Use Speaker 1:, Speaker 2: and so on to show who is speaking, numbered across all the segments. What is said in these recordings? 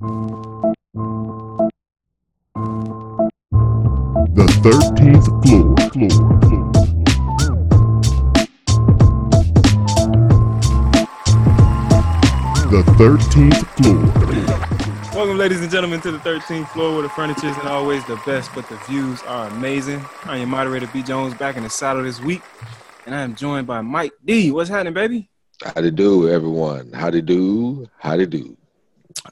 Speaker 1: The 13th floor. floor, floor. The 13th floor.
Speaker 2: Welcome, ladies and gentlemen, to the 13th floor where the furniture isn't always the best, but the views are amazing. I'm your moderator, B. Jones, back in the saddle this week, and I am joined by Mike D. What's happening, baby?
Speaker 3: How to do, everyone? How to do? How to do?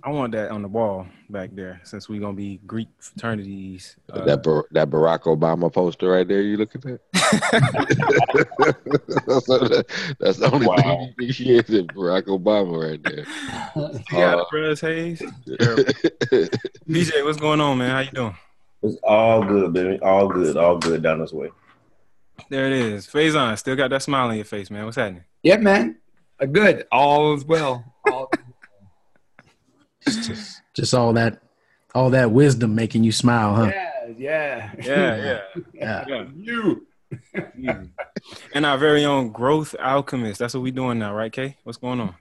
Speaker 2: I want that on the wall back there since we're gonna be Greek fraternities. Uh,
Speaker 3: that Bar- that Barack Obama poster right there. You looking at? that's, the, that's the only
Speaker 4: Wow.
Speaker 3: thing you see is Barack Obama right there.
Speaker 2: you got
Speaker 3: uh,
Speaker 2: it, Hayes. BJ, what's going on, man? How you doing?
Speaker 4: It's all good, baby. All good. All good down this way.
Speaker 2: There it is. Faison, still got that smile on your face, man. What's happening?
Speaker 5: Yeah, man. Uh, good. All is well. All
Speaker 6: just, just all that all that wisdom making you smile, huh?
Speaker 5: yeah, yeah.
Speaker 2: Yeah, yeah.
Speaker 6: Yeah.
Speaker 2: yeah.
Speaker 5: You.
Speaker 2: And our very own growth alchemist. That's what we're doing now, right, Kay? What's going on?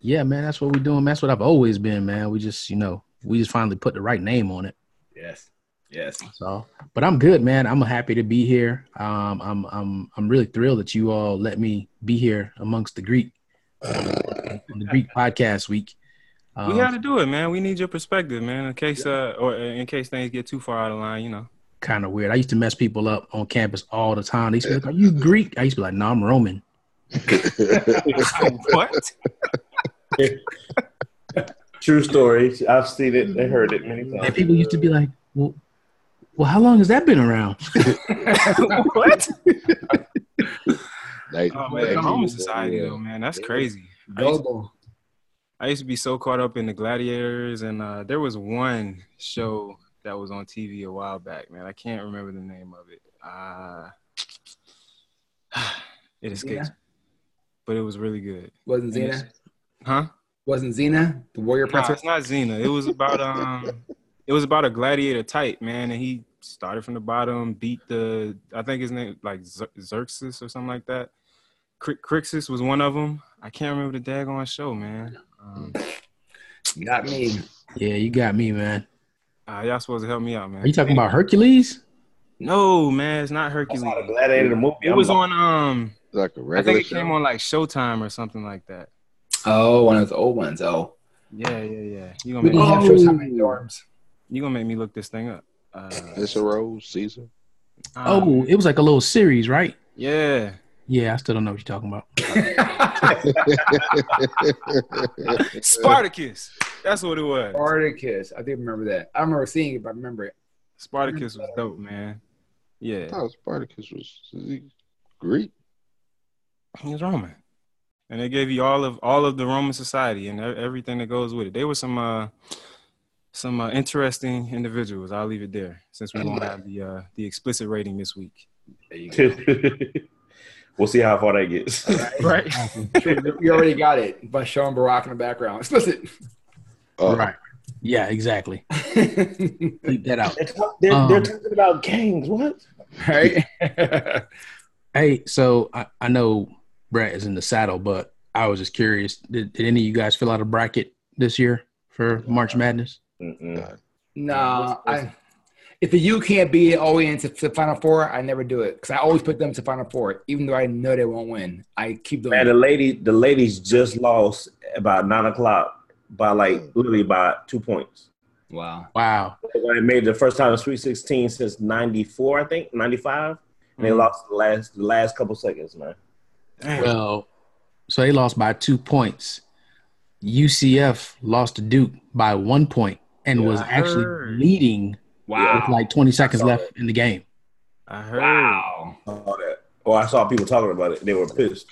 Speaker 6: Yeah, man, that's what we're doing. That's what I've always been, man. We just, you know, we just finally put the right name on it.
Speaker 5: Yes. Yes.
Speaker 6: So, but I'm good, man. I'm happy to be here. Um, I'm, I'm, I'm really thrilled that you all let me be here amongst the Greek, on the Greek podcast week. Um,
Speaker 2: we got to do it, man. We need your perspective, man. In case, uh, or in case things get too far out of line, you know.
Speaker 6: kind of weird. I used to mess people up on campus all the time. They used to be like, "Are you Greek?" I used to be like, "No, I'm Roman."
Speaker 2: what?
Speaker 4: True story. I've seen it and heard it many times.
Speaker 6: And people used to be like, "Well, well, how long has that been around?"
Speaker 2: what?
Speaker 3: Like,
Speaker 2: Oh man, the
Speaker 3: like,
Speaker 2: Roman
Speaker 3: yeah.
Speaker 2: society though, man, that's crazy. I
Speaker 5: Global.
Speaker 2: I used to be so caught up in the gladiators, and uh, there was one show that was on TV a while back, man. I can't remember the name of it. Uh, it escapes, me. but it was really good.
Speaker 5: Wasn't
Speaker 2: And
Speaker 5: Xena?
Speaker 2: Huh?
Speaker 5: Wasn't Xena the warrior
Speaker 2: No,
Speaker 5: princess?
Speaker 2: it's not Xena. It was about um, it was about a gladiator type man, and he started from the bottom, beat the I think his name like Xer- Xerxes or something like that. Cri- Crixus was one of them. I can't remember the daggone show, man. Um,
Speaker 5: Got me.
Speaker 6: Yeah, you got me, man.
Speaker 2: uh, y'all supposed to help me out, man.
Speaker 6: Are you talking about Hercules?
Speaker 2: No, man, it's not
Speaker 4: That's
Speaker 2: Hercules.
Speaker 4: not a gladiator movie.
Speaker 2: It
Speaker 4: I'm
Speaker 2: was
Speaker 4: like,
Speaker 2: on um,
Speaker 3: like a
Speaker 2: I
Speaker 3: regular
Speaker 2: think it came on like Showtime or something like that.
Speaker 5: Oh, one of those old ones. Oh.
Speaker 2: Yeah, yeah, yeah. You
Speaker 5: We
Speaker 2: gonna
Speaker 5: didn't
Speaker 2: make
Speaker 5: have shows how many dorms.
Speaker 2: you gonna make me look this thing up? Uh,
Speaker 3: Cicero, Caesar.
Speaker 2: um,
Speaker 6: Oh, it was like a little series, right?
Speaker 2: yeah.
Speaker 6: Yeah, I still don't know what you're talking about.
Speaker 2: Spartacus. That's what it was.
Speaker 5: Spartacus. I do remember that. I remember seeing it, but I remember it.
Speaker 2: Spartacus was dope, man.
Speaker 3: I
Speaker 2: Yeah,
Speaker 3: thought Spartacus was is he Greek.
Speaker 2: he was Roman, and they gave you all of all of the Roman society and everything that goes with it. They were some uh, some uh, interesting individuals. I'll leave it there since we won't have the uh, the explicit rating this week.
Speaker 5: There you go.
Speaker 4: we'll see how far that gets.
Speaker 2: Right.
Speaker 5: you already got it by showing Barack in the background. Explicit.
Speaker 3: Uh,
Speaker 6: right. Yeah, exactly. Leave that out.
Speaker 4: they're, talk- they're,
Speaker 6: Um,
Speaker 4: they're talking about gangs. What?
Speaker 5: right?
Speaker 6: Hey, so I, I know Brett is in the saddle, but I was just curious. Did, did any of you guys fill out a bracket this year for March Madness?
Speaker 4: Mm-mm.
Speaker 5: no, I, if the U can't be all the way into the Final Four, I never do it because I always put them to Final Four, even though I know they won't win. I keep doing
Speaker 4: Man,
Speaker 5: it.
Speaker 4: the lady, the ladies just lost about nine o'clock by like literally by two points.
Speaker 5: Wow.
Speaker 6: Wow.
Speaker 4: When they made the first time in Sweet 16 since '94, I think '95, and they
Speaker 2: Mhm.
Speaker 4: lost the last the last couple seconds, man.
Speaker 2: Damn.
Speaker 6: Well, so they lost by two points. UCF lost to Duke by one point and
Speaker 5: Yeah,
Speaker 6: was actually leading
Speaker 5: Wow.
Speaker 6: with like 20 seconds
Speaker 4: saw
Speaker 6: left in the game.
Speaker 2: I heard.
Speaker 5: wow.
Speaker 4: All that. Oh, I saw people talking about it. They were pissed.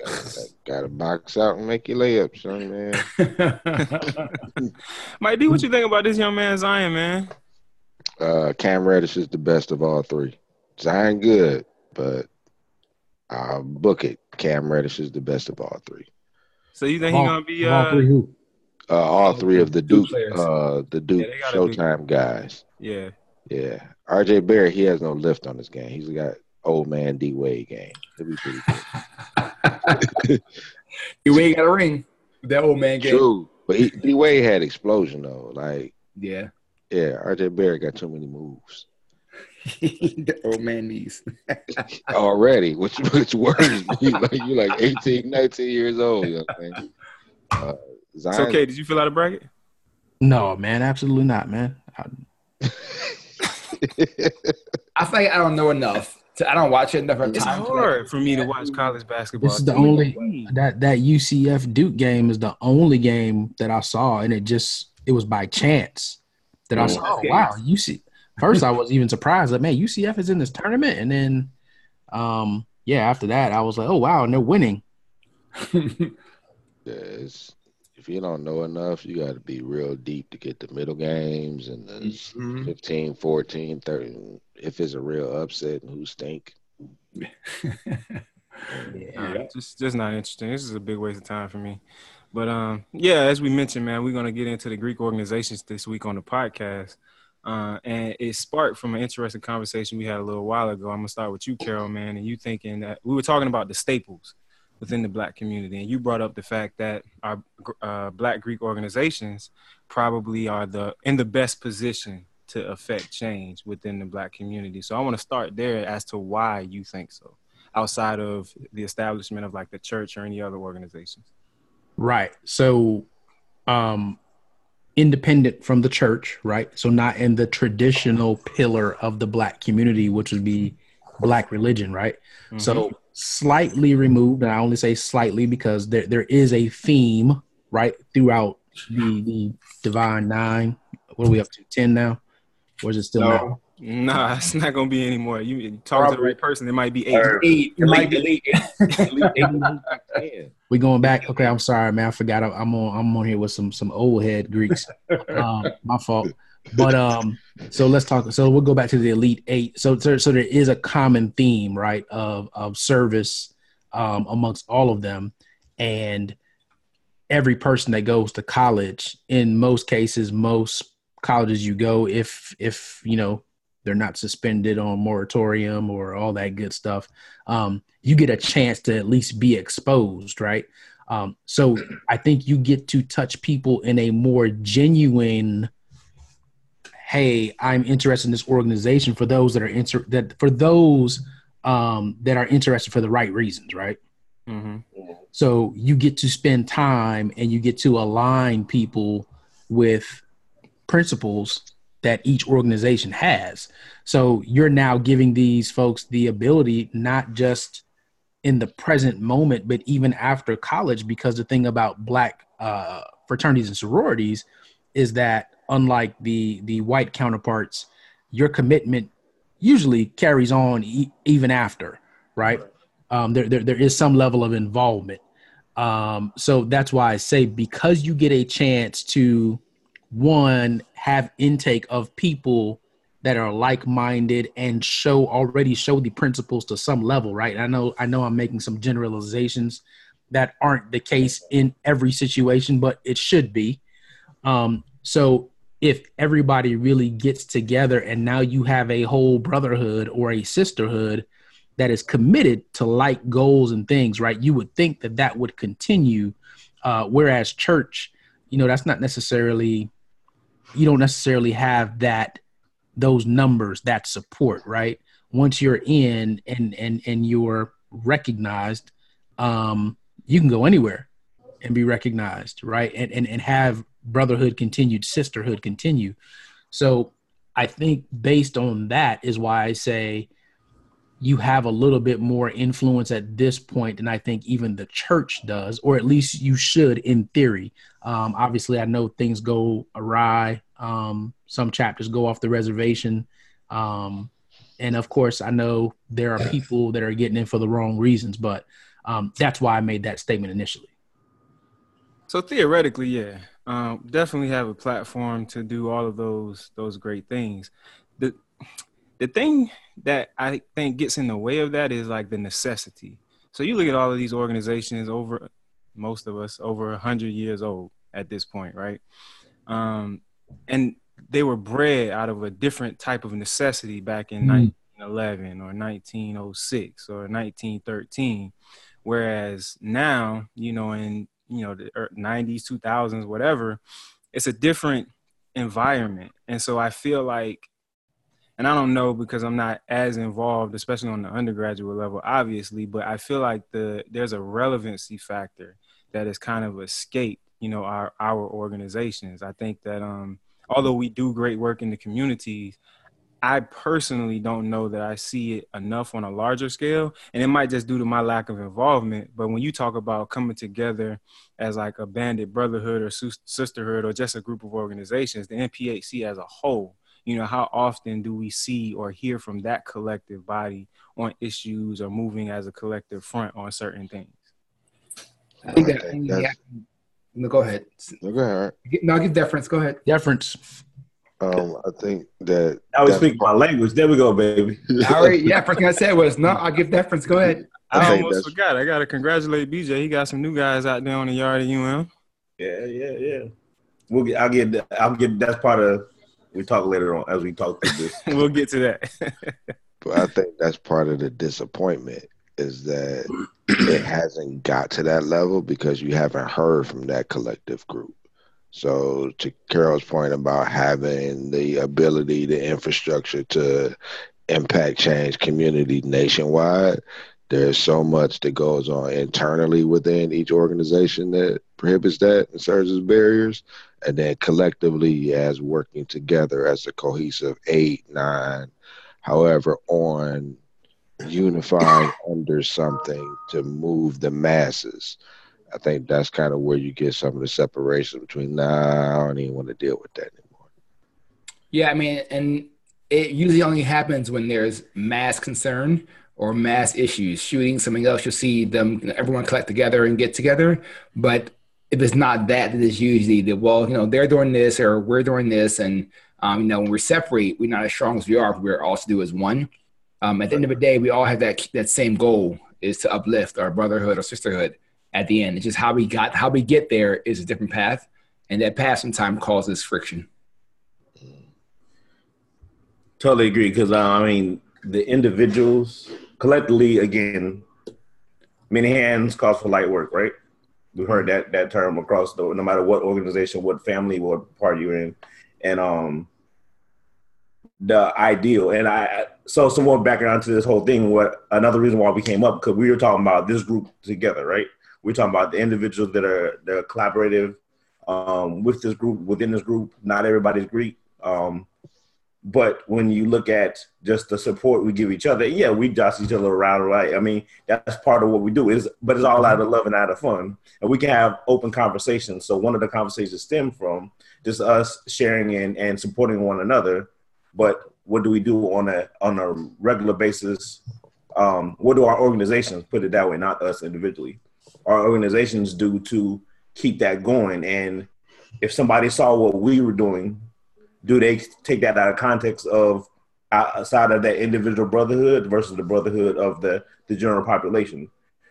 Speaker 3: Got to box out and make your layups, young man.
Speaker 2: Mike D, what you think about this young man Zion, man?
Speaker 3: Uh, Cam Reddish is the best of all three. Zion good, but I'll book it. Cam Reddish is the best of all three.
Speaker 2: So you think
Speaker 6: he's
Speaker 2: gonna be
Speaker 6: all
Speaker 2: uh
Speaker 6: three who?
Speaker 3: Uh, all three of the
Speaker 5: Duke
Speaker 3: Duke, uh, the Duke
Speaker 2: they gotta do-
Speaker 3: Showtime guys.
Speaker 2: yeah.
Speaker 3: Yeah, RJ Barrett, he has no lift on his game. He's got old man D Wade game. He'll be pretty good.
Speaker 5: You ain't got a ring. That old man game.
Speaker 3: True, but he, D Wade had explosion though. Like
Speaker 5: Yeah.
Speaker 3: Yeah, RJ Barrett got too many moves
Speaker 5: the old man knees.
Speaker 3: already. Which which worse? me. Like you like 18, 19 years old, you know what I'm saying? Uh,
Speaker 2: So,
Speaker 3: Zion,
Speaker 2: okay, did you fill out a bracket?
Speaker 6: No, man, absolutely not, man. I-
Speaker 5: I think I don't know enough. To, I don't watch it enough.
Speaker 2: It's
Speaker 5: time to,
Speaker 2: hard for me to watch college basketball.
Speaker 6: This is the only that that UCF Duke game is the only game that I saw, and it just it was by chance that I
Speaker 3: Mm.
Speaker 6: saw. Oh, wow, UC. First, I was even surprised. Like, man, UCF is in this tournament, and then, um, yeah, after that, I was like, oh wow, and they're winning.
Speaker 3: Yeah, it's, if you don't know enough, you got to be real deep to get the middle games and the
Speaker 5: Mhm.
Speaker 3: 15, 14, 30. If it's a real upset and who stink.
Speaker 2: Nah,
Speaker 5: Yeah.
Speaker 2: just just not interesting. This is a big waste of time for me. But um, yeah, as we mentioned, man, we're gonna get into the Greek organizations this week on the podcast. Uh, and it sparked from an interesting conversation we had a little while ago. I'm gonna start with you, Carol, man, and you thinking that we were talking about the staples within the black community, and you brought up the fact that our uh, black Greek organizations probably are the in the best position to affect change within the black community. So I want to start there as to why you think so outside of the establishment of like the church or any other organizations.
Speaker 6: Right. So, um, independent from the church, right? So not in the traditional pillar of the black community, which would be black religion, right? So slightly removed, and I only say slightly because there there is a theme, right, throughout the the divine nine. What are we up to? Ten now? Or is it still
Speaker 5: No.
Speaker 6: nine?
Speaker 2: Nah, it's not gonna be anymore. You you talk to the right person, it might be eight.
Speaker 4: Or-
Speaker 5: Eight. It might be
Speaker 4: Elite,
Speaker 3: Yeah.
Speaker 6: We going back? Okay, I'm sorry, man. I forgot. I- I'm on. I'm on here with some some old head Greeks. um, my fault. But um, so let's talk. So we'll go back to the elite eight. So so, there is a common theme, right, of of service um, amongst all of them, and every person that goes to college. In most cases, most colleges you go, if if you know they're not suspended on moratorium or all that good stuff, um, you get a chance to at least be exposed, right? Um, so I think you get to touch people in a more genuine hey i'm interested in this organization for those that are inter- that for those um, that are interested for the right reasons right
Speaker 2: Mm-hmm.
Speaker 6: so you get to spend time and you get to align people with principles that each organization has so you're now giving these folks the ability not just in the present moment but even after college because the thing about black uh, fraternities and sororities is that unlike the the white counterparts your commitment usually carries on e- even after right? Um, there, there there is some level of involvement. Um, so that's why i say because you get a chance to one have intake of people that are like-minded and show already show the principles to some level right? I know i know i'm making some generalizations that aren't the case in every situation but it should be. Um, so if everybody really gets together and now you have a whole brotherhood or a sisterhood that is committed to like goals and things, right? You would think that that would continue. Uh, whereas church, you know, that's not necessarily, you don't necessarily have that, those numbers, that support, right? Once you're in and, and, and you're recognized, um, you can go anywhere and be recognized, right? And, and, and have brotherhood continued, sisterhood continue. So I think based on that is why I say you have a little bit more influence at this point than I think even the church does, or at least you should in theory. Um, obviously, I know things go awry. Um, some chapters go off the reservation. Um, and of course, I know there are people that are getting in for the wrong reasons, but um, that's why I made that statement initially.
Speaker 2: So theoretically, yeah, um, definitely have a platform to do all of those those great things. The the thing that I think gets in the way of that is like the necessity. So you look at all of these organizations over most of us over a hundred years old at this point, right? Um, and they were bred out of a different type of necessity back in
Speaker 6: Mhm.
Speaker 2: 1911 or 1906 or 1913 whereas now you know in you know the 90s 2000s whatever it's a different environment. And so I feel like, and I don't know because I'm not as involved, especially on the undergraduate level, obviously, but I feel like the there's a relevancy factor that is kind of escaped, you know, our our organizations. I think that um although we do great work in the communities, I personally don't know that I see it enough on a larger scale. And it might just due to my lack of involvement. But when you talk about coming together as like a bandit brotherhood or sisterhood or just a group of organizations, the NPHC as a whole, you know, how often do we see or hear from that collective body on issues or moving as a collective front on certain things?
Speaker 5: I think that only happened. No, go ahead.
Speaker 3: No, go ahead.
Speaker 5: No, I'll give deference. Go ahead.
Speaker 6: Deference.
Speaker 3: Um, I think that
Speaker 4: Now we speak my language. There we go, baby.
Speaker 5: All right. Yeah. First thing I said was no. I'll give deference. Go ahead.
Speaker 2: I,
Speaker 3: I
Speaker 2: almost forgot. I gotta congratulate BJ. He got some new guys out there on the yard at UM.
Speaker 4: Yeah, yeah, yeah. We'll get. I'll get. I'll get. That's part of. We talk later on as we talk through this.
Speaker 2: we'll get to that.
Speaker 3: But I think that's part of the disappointment is that it hasn't got to that level because you haven't heard from that collective group. So to Carol's point about having the ability, the infrastructure to impact change community nationwide, there's so much that goes on internally within each organization that prohibits that and serves as barriers. And then collectively as working together as a cohesive eight, nine, however, on unifying under something to move the masses. I think that's kind of where you get some of the separation between, nah, I don't even want to deal with that anymore.
Speaker 5: Yeah, I mean, and it usually only happens when there's mass concern or mass issues, shooting, something else. You'll see them, everyone collect together and get together. But if it's not that, it is usually the well, you know, they're doing this or we're doing this, and um, you know, when we separate, we're not as strong as we are. But we're all to do as one. Um, at the end of the day, we all have that that same goal: is to uplift our brotherhood or sisterhood. At the end, it's just how we got how we get there is a different path, and that path sometimes causes friction.
Speaker 4: Totally agree because uh, I mean the individuals collectively again, many hands calls for light work, right? We heard that that term across the no matter what organization, what family, what party you're in, and um, the ideal. And I so some more background to this whole thing. What another reason why we came up because we were talking about this group together, right? We're talking about the individuals that are that are collaborative um, with this group within this group. Not everybody's Greek. Um, but when you look at just the support we give each other, yeah, we josh each other around, right? I mean, that's part of what we do. Is but it's all out of love and out of fun, and we can have open conversations. So one of the conversations stem from just us sharing and, and supporting one another. But what do we do on a on a regular basis? Um, what do our organizations put it that way, not us individually? Our organizations do to keep that going. And if somebody saw what we were doing do they take that out of context of outside of that individual brotherhood versus the brotherhood of the the general population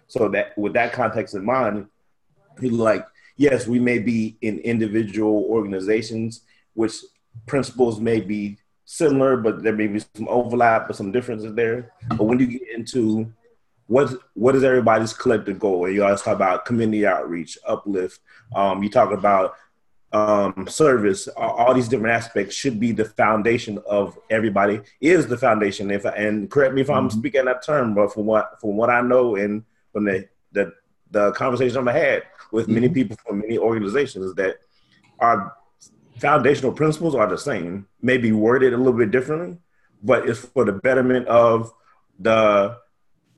Speaker 4: so that with that context in mind like yes we may be in individual organizations which principles may be similar but there may be some overlap or some differences there but when you get into what what is everybody's collective goal and you always talk about community outreach uplift um, you talk about um, service, all, all these different aspects should be the foundation of everybody. Is the foundation. If and correct me if I'm
Speaker 6: Mhm.
Speaker 4: speaking that term, but from what from what I know and from the the, the conversation I've had with many people from many organizations, is that our foundational principles are the same, maybe worded a little bit differently, but it's for the betterment of the.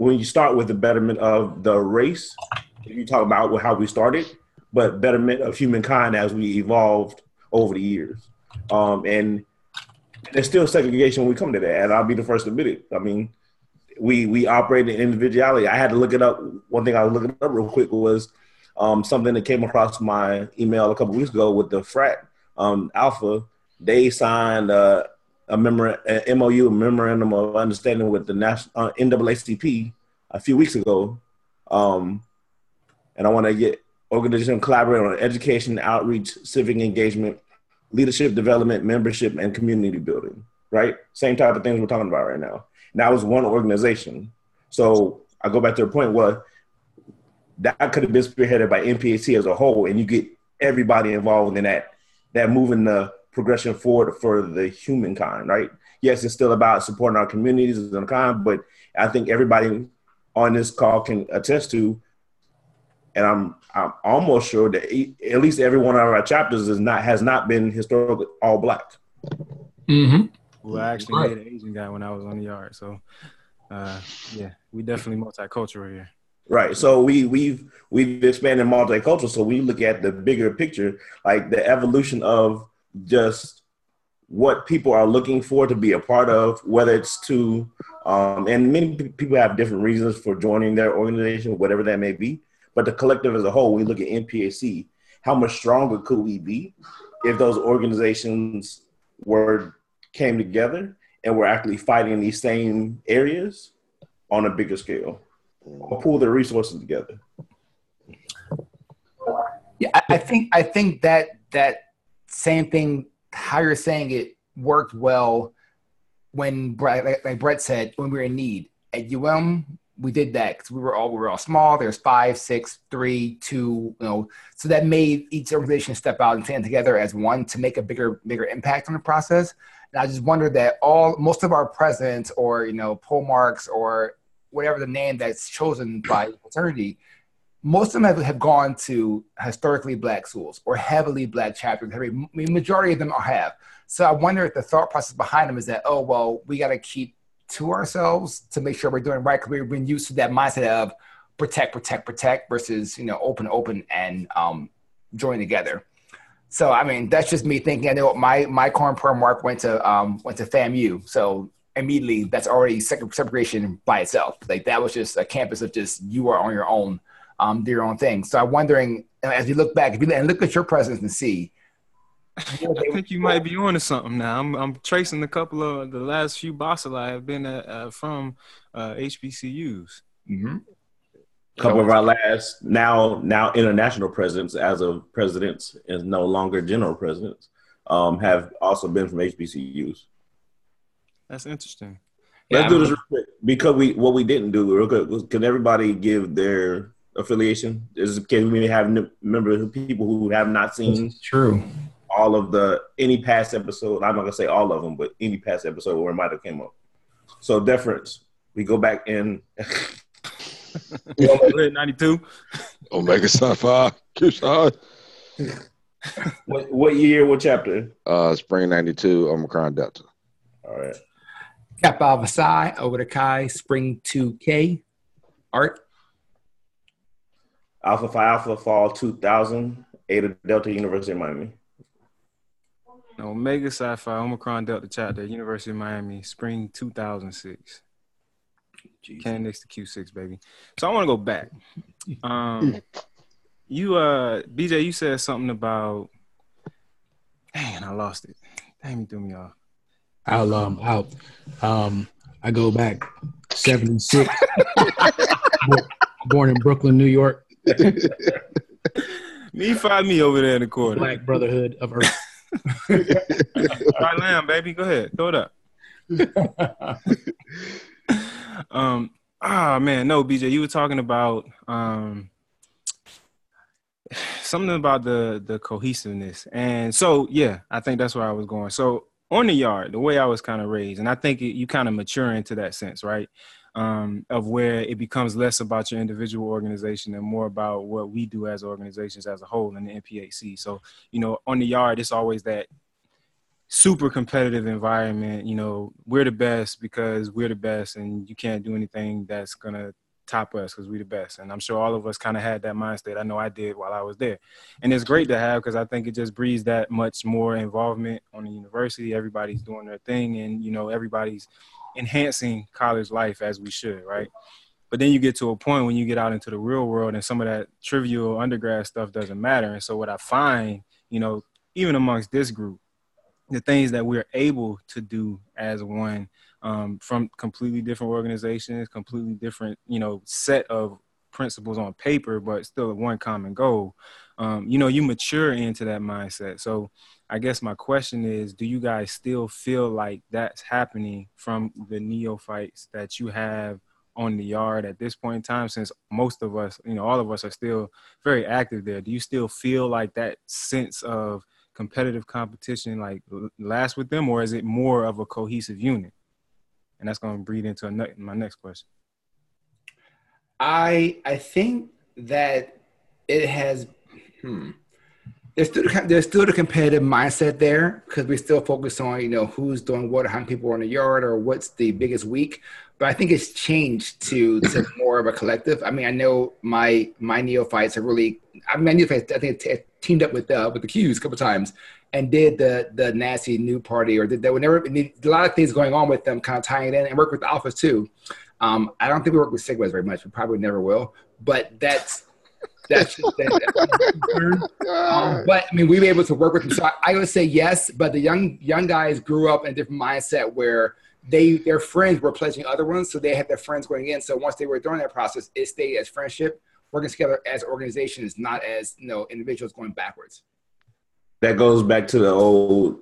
Speaker 4: When you start with the betterment of the race, you talk about how we started, but betterment of humankind as we evolved over the years. Um, and there's still segregation when we come to that, and I'll be the first to admit it. I mean, we we operate in individuality. I had to look it up. One thing I was looking up real quick was um, something that came across my email a couple weeks ago with the frat um, Alpha. They signed uh, a memor- a MOU, a memorandum of understanding with the national uh, NAACP a few weeks ago. Um, and I want to get organization collaborate on education, outreach, civic engagement, leadership development, membership, and community building. Right, same type of things we're talking about right now. And that was one organization. So I go back to the point where that could have been spearheaded by NPHC as a whole, and you get everybody involved in that that moving the progression forward for the humankind, right? Yes, it's still about supporting our communities and kind, but I think everybody on this call can attest to, and I'm I'm almost sure that e- at least every one of our chapters is not has not been historically all black.
Speaker 5: Mm-hmm.
Speaker 2: Well, I actually
Speaker 5: Right.
Speaker 2: made an Asian guy when I was on the yard. So, uh, yeah, we definitely multicultural here.
Speaker 4: Right. So we we've we've expanded multicultural. So we look at the bigger picture, like the evolution of just what people are looking for to be a part of, whether it's to um, and many people have different reasons for joining their organization, whatever that may be. But the collective as a whole, we look at NPHC, how much stronger could we be if those organizations were came together and were actually fighting these same areas on a bigger scale? or pull their resources together.
Speaker 5: Yeah, I, I think I think that that same thing, how you're saying it, worked well when like, like Brett said, when we were in need at UM. We did that because we were all we were all small. There's five, six, three, two, you know. So that made each organization step out and stand together as one to make a bigger bigger impact on the process. And I just wonder that all most of our presidents or you know poll marks or whatever the name that's chosen by fraternity, most of them have, have gone to historically black schools or heavily black chapters. I mean, majority of them have. So I wonder if the thought process behind them is that, oh, well, we got to keep to ourselves to make sure we're doing right because we've been used to that mindset of protect, protect, protect versus, you know, open, open and um, join together. So I mean, that's just me thinking. I know my my corn per mark went to um, went to FAMU, so immediately that's already segregation by itself. Like that was just a campus of just you are on your own, um, do your own thing. So I'm wondering as you look back, if you and look at your presence and see, you know,
Speaker 2: I think you might be on to something now. I'm, I'm tracing a couple of the last few bosses I have been at, uh, from uh, HBCUs.
Speaker 5: Mhm.
Speaker 4: A couple of our last now now international presidents, as of presidents and no longer general presidents, um, have also been from HBCUs.
Speaker 2: That's interesting.
Speaker 4: Let's
Speaker 5: Yeah,
Speaker 4: do this real quick because we what we didn't do real quick was can everybody give their affiliation? Is can we may have n- members of people who have not seen
Speaker 5: true.
Speaker 4: all of the any past episode? I'm not gonna say all of them, but any past episode where it might have came up. So deference, we go back in.
Speaker 2: 92.
Speaker 3: Omega Psi Phi, Q Psi.
Speaker 4: what, what year? What chapter?
Speaker 3: Uh, Spring 92, Omicron Delta.
Speaker 4: All right.
Speaker 5: Kappa Alpha Psi over to Chi, Spring 2K, Art.
Speaker 4: Alpha Phi Alpha Fall 2000, Eta Delta University of Miami.
Speaker 2: Omega Psi Phi Omicron Delta chapter, University of Miami, spring 2006. Can next to Q6, baby. So I want to go back. Um, you, uh, BJ, you said something about. Dang, I lost it. Dang, you threw me off.
Speaker 6: I'll um out. Um, I go back seventy six. born in Brooklyn, New York.
Speaker 2: Me find me over there in the corner.
Speaker 6: Black Brotherhood of Earth.
Speaker 2: All right, Lamb, baby, go ahead, throw it up. um, ah, man, no, BJ, you were talking about um something about the the cohesiveness, and so yeah, I think that's where I was going. So on the yard, the way I was kind of raised, and I think it, you kind of mature into that sense, right? Um, of where it becomes less about your individual organization and more about what we do as organizations as a whole in the NPHC. So, you know, on the yard, it's always that super competitive environment. You know, we're the best because we're the best, and you can't do anything that's gonna top us because we're the best. And I'm sure all of us kind of had that mindset. I know I did while I was there, and it's great to have because I think it just breeds that much more involvement on the university. Everybody's doing their thing, and you know, everybody's enhancing college life as we should, right? But then you get to a point when you get out into the real world and some of that trivial undergrad stuff doesn't matter. And so what I find, you know, even amongst this group, the things that we're able to do as one um, from completely different organizations, completely different, you know, set of principles on paper, but still one common goal. Um, you know, you mature into that mindset. So I guess my question is, do you guys still feel like that's happening from the neophytes that you have on the yard at this point in time? Since most of us, you know, all of us are still very active there. Do you still feel like that sense of competitive competition like l- last with them, or is it more of a cohesive unit? And that's going to breed into my next question.
Speaker 5: I I think that it has. Hmm. There's still there's still the competitive mindset there because we still focus on you know who's doing what, how many people are in the yard, or what's the biggest week. But I think it's changed to to more of a collective. I mean, I know my my neophytes are really. I mean, my neophytes I think teamed up with uh, with the Qs a couple times and did the the nasty new party or did that whenever a lot of things going on with them, kind of tying it in and work with the alphas too. Um, I don't think we work with Sigmas very much. We probably never will. But that's that's just that, um, but I mean, we were able to work with them. So I, I would say yes. But the young young guys grew up in a different mindset where they their friends were pledging other ones, so they had their friends going in. So once they were during that process, it stayed as friendship, working together as organizations, not as you know individuals going backwards.
Speaker 4: That goes back to the old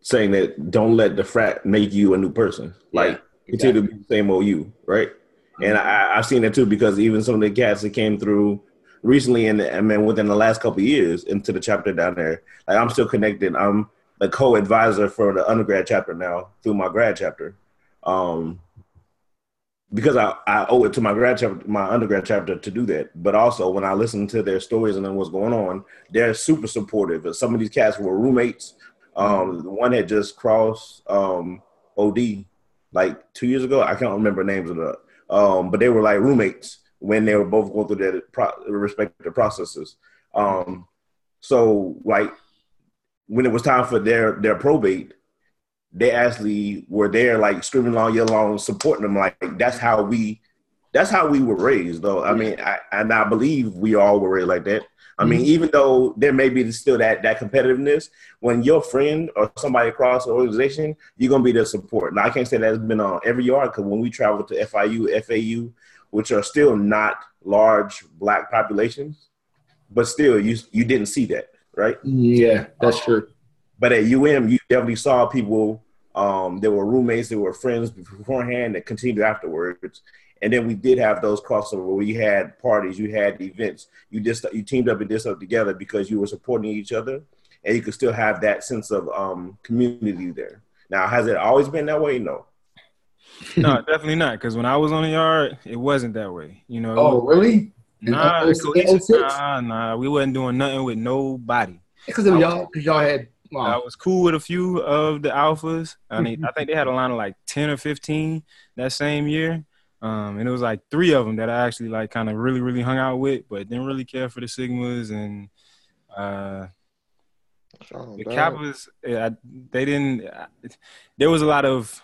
Speaker 4: saying that don't let the frat make you a new person. Like continue to be the same old you, right? And I, I've seen that too because even some of the cats that came through recently, and I mean within the last couple years into the chapter down there, like I'm still connected. I'm the co-advisor for the undergrad chapter now through my grad chapter, um, because I, I owe it to my grad chapter, my undergrad chapter to do that. But also when I listen to their stories and then what's going on, they're super supportive. Some of these cats were roommates. Um, one had just crossed um, OD like two years ago. I can't remember names of the, um, but they were like roommates when they were both going through their pro- respective processes. Um, so like when it was time for their their probate, they actually were there like screaming along, yelling along, supporting them. Like that's how we, that's how we were raised. Though I mean, I, and I believe we all were raised like that. I mean, even though there may be still that that competitiveness, when your friend or somebody across the organization, you're gonna be their support. Now, I can't say that's been on every yard because when we travel to FIU, FAU, which are still not large black populations, but still, you you didn't see that, right?
Speaker 5: Yeah, that's true.
Speaker 4: But at UM, you definitely saw people. Um, there were roommates, there were friends beforehand that continued afterwards. And then we did have those crossover where you had parties, you had events, you just you teamed up and did stuff together because you were supporting each other, and you could still have that sense of um, community there. Now, has it always been that way? No.
Speaker 2: No, definitely not. Because when I was on the yard, it wasn't that way. You know.
Speaker 5: Oh, really?
Speaker 2: Nah,
Speaker 5: In 06?
Speaker 2: cohesive- nah, nah. We wasn't doing nothing with nobody.
Speaker 5: Because of y'all, because y'all had.
Speaker 2: I was cool with a few of the alphas. I mean, I think they had a line of like ten or fifteen that same year. Um, and it was like three of them that I actually like kind of really, really hung out with, but didn't really care for the Sigmas and uh,
Speaker 3: Oh,
Speaker 2: the
Speaker 3: dog.
Speaker 2: Kappas. Yeah, I- they didn't. There was a lot of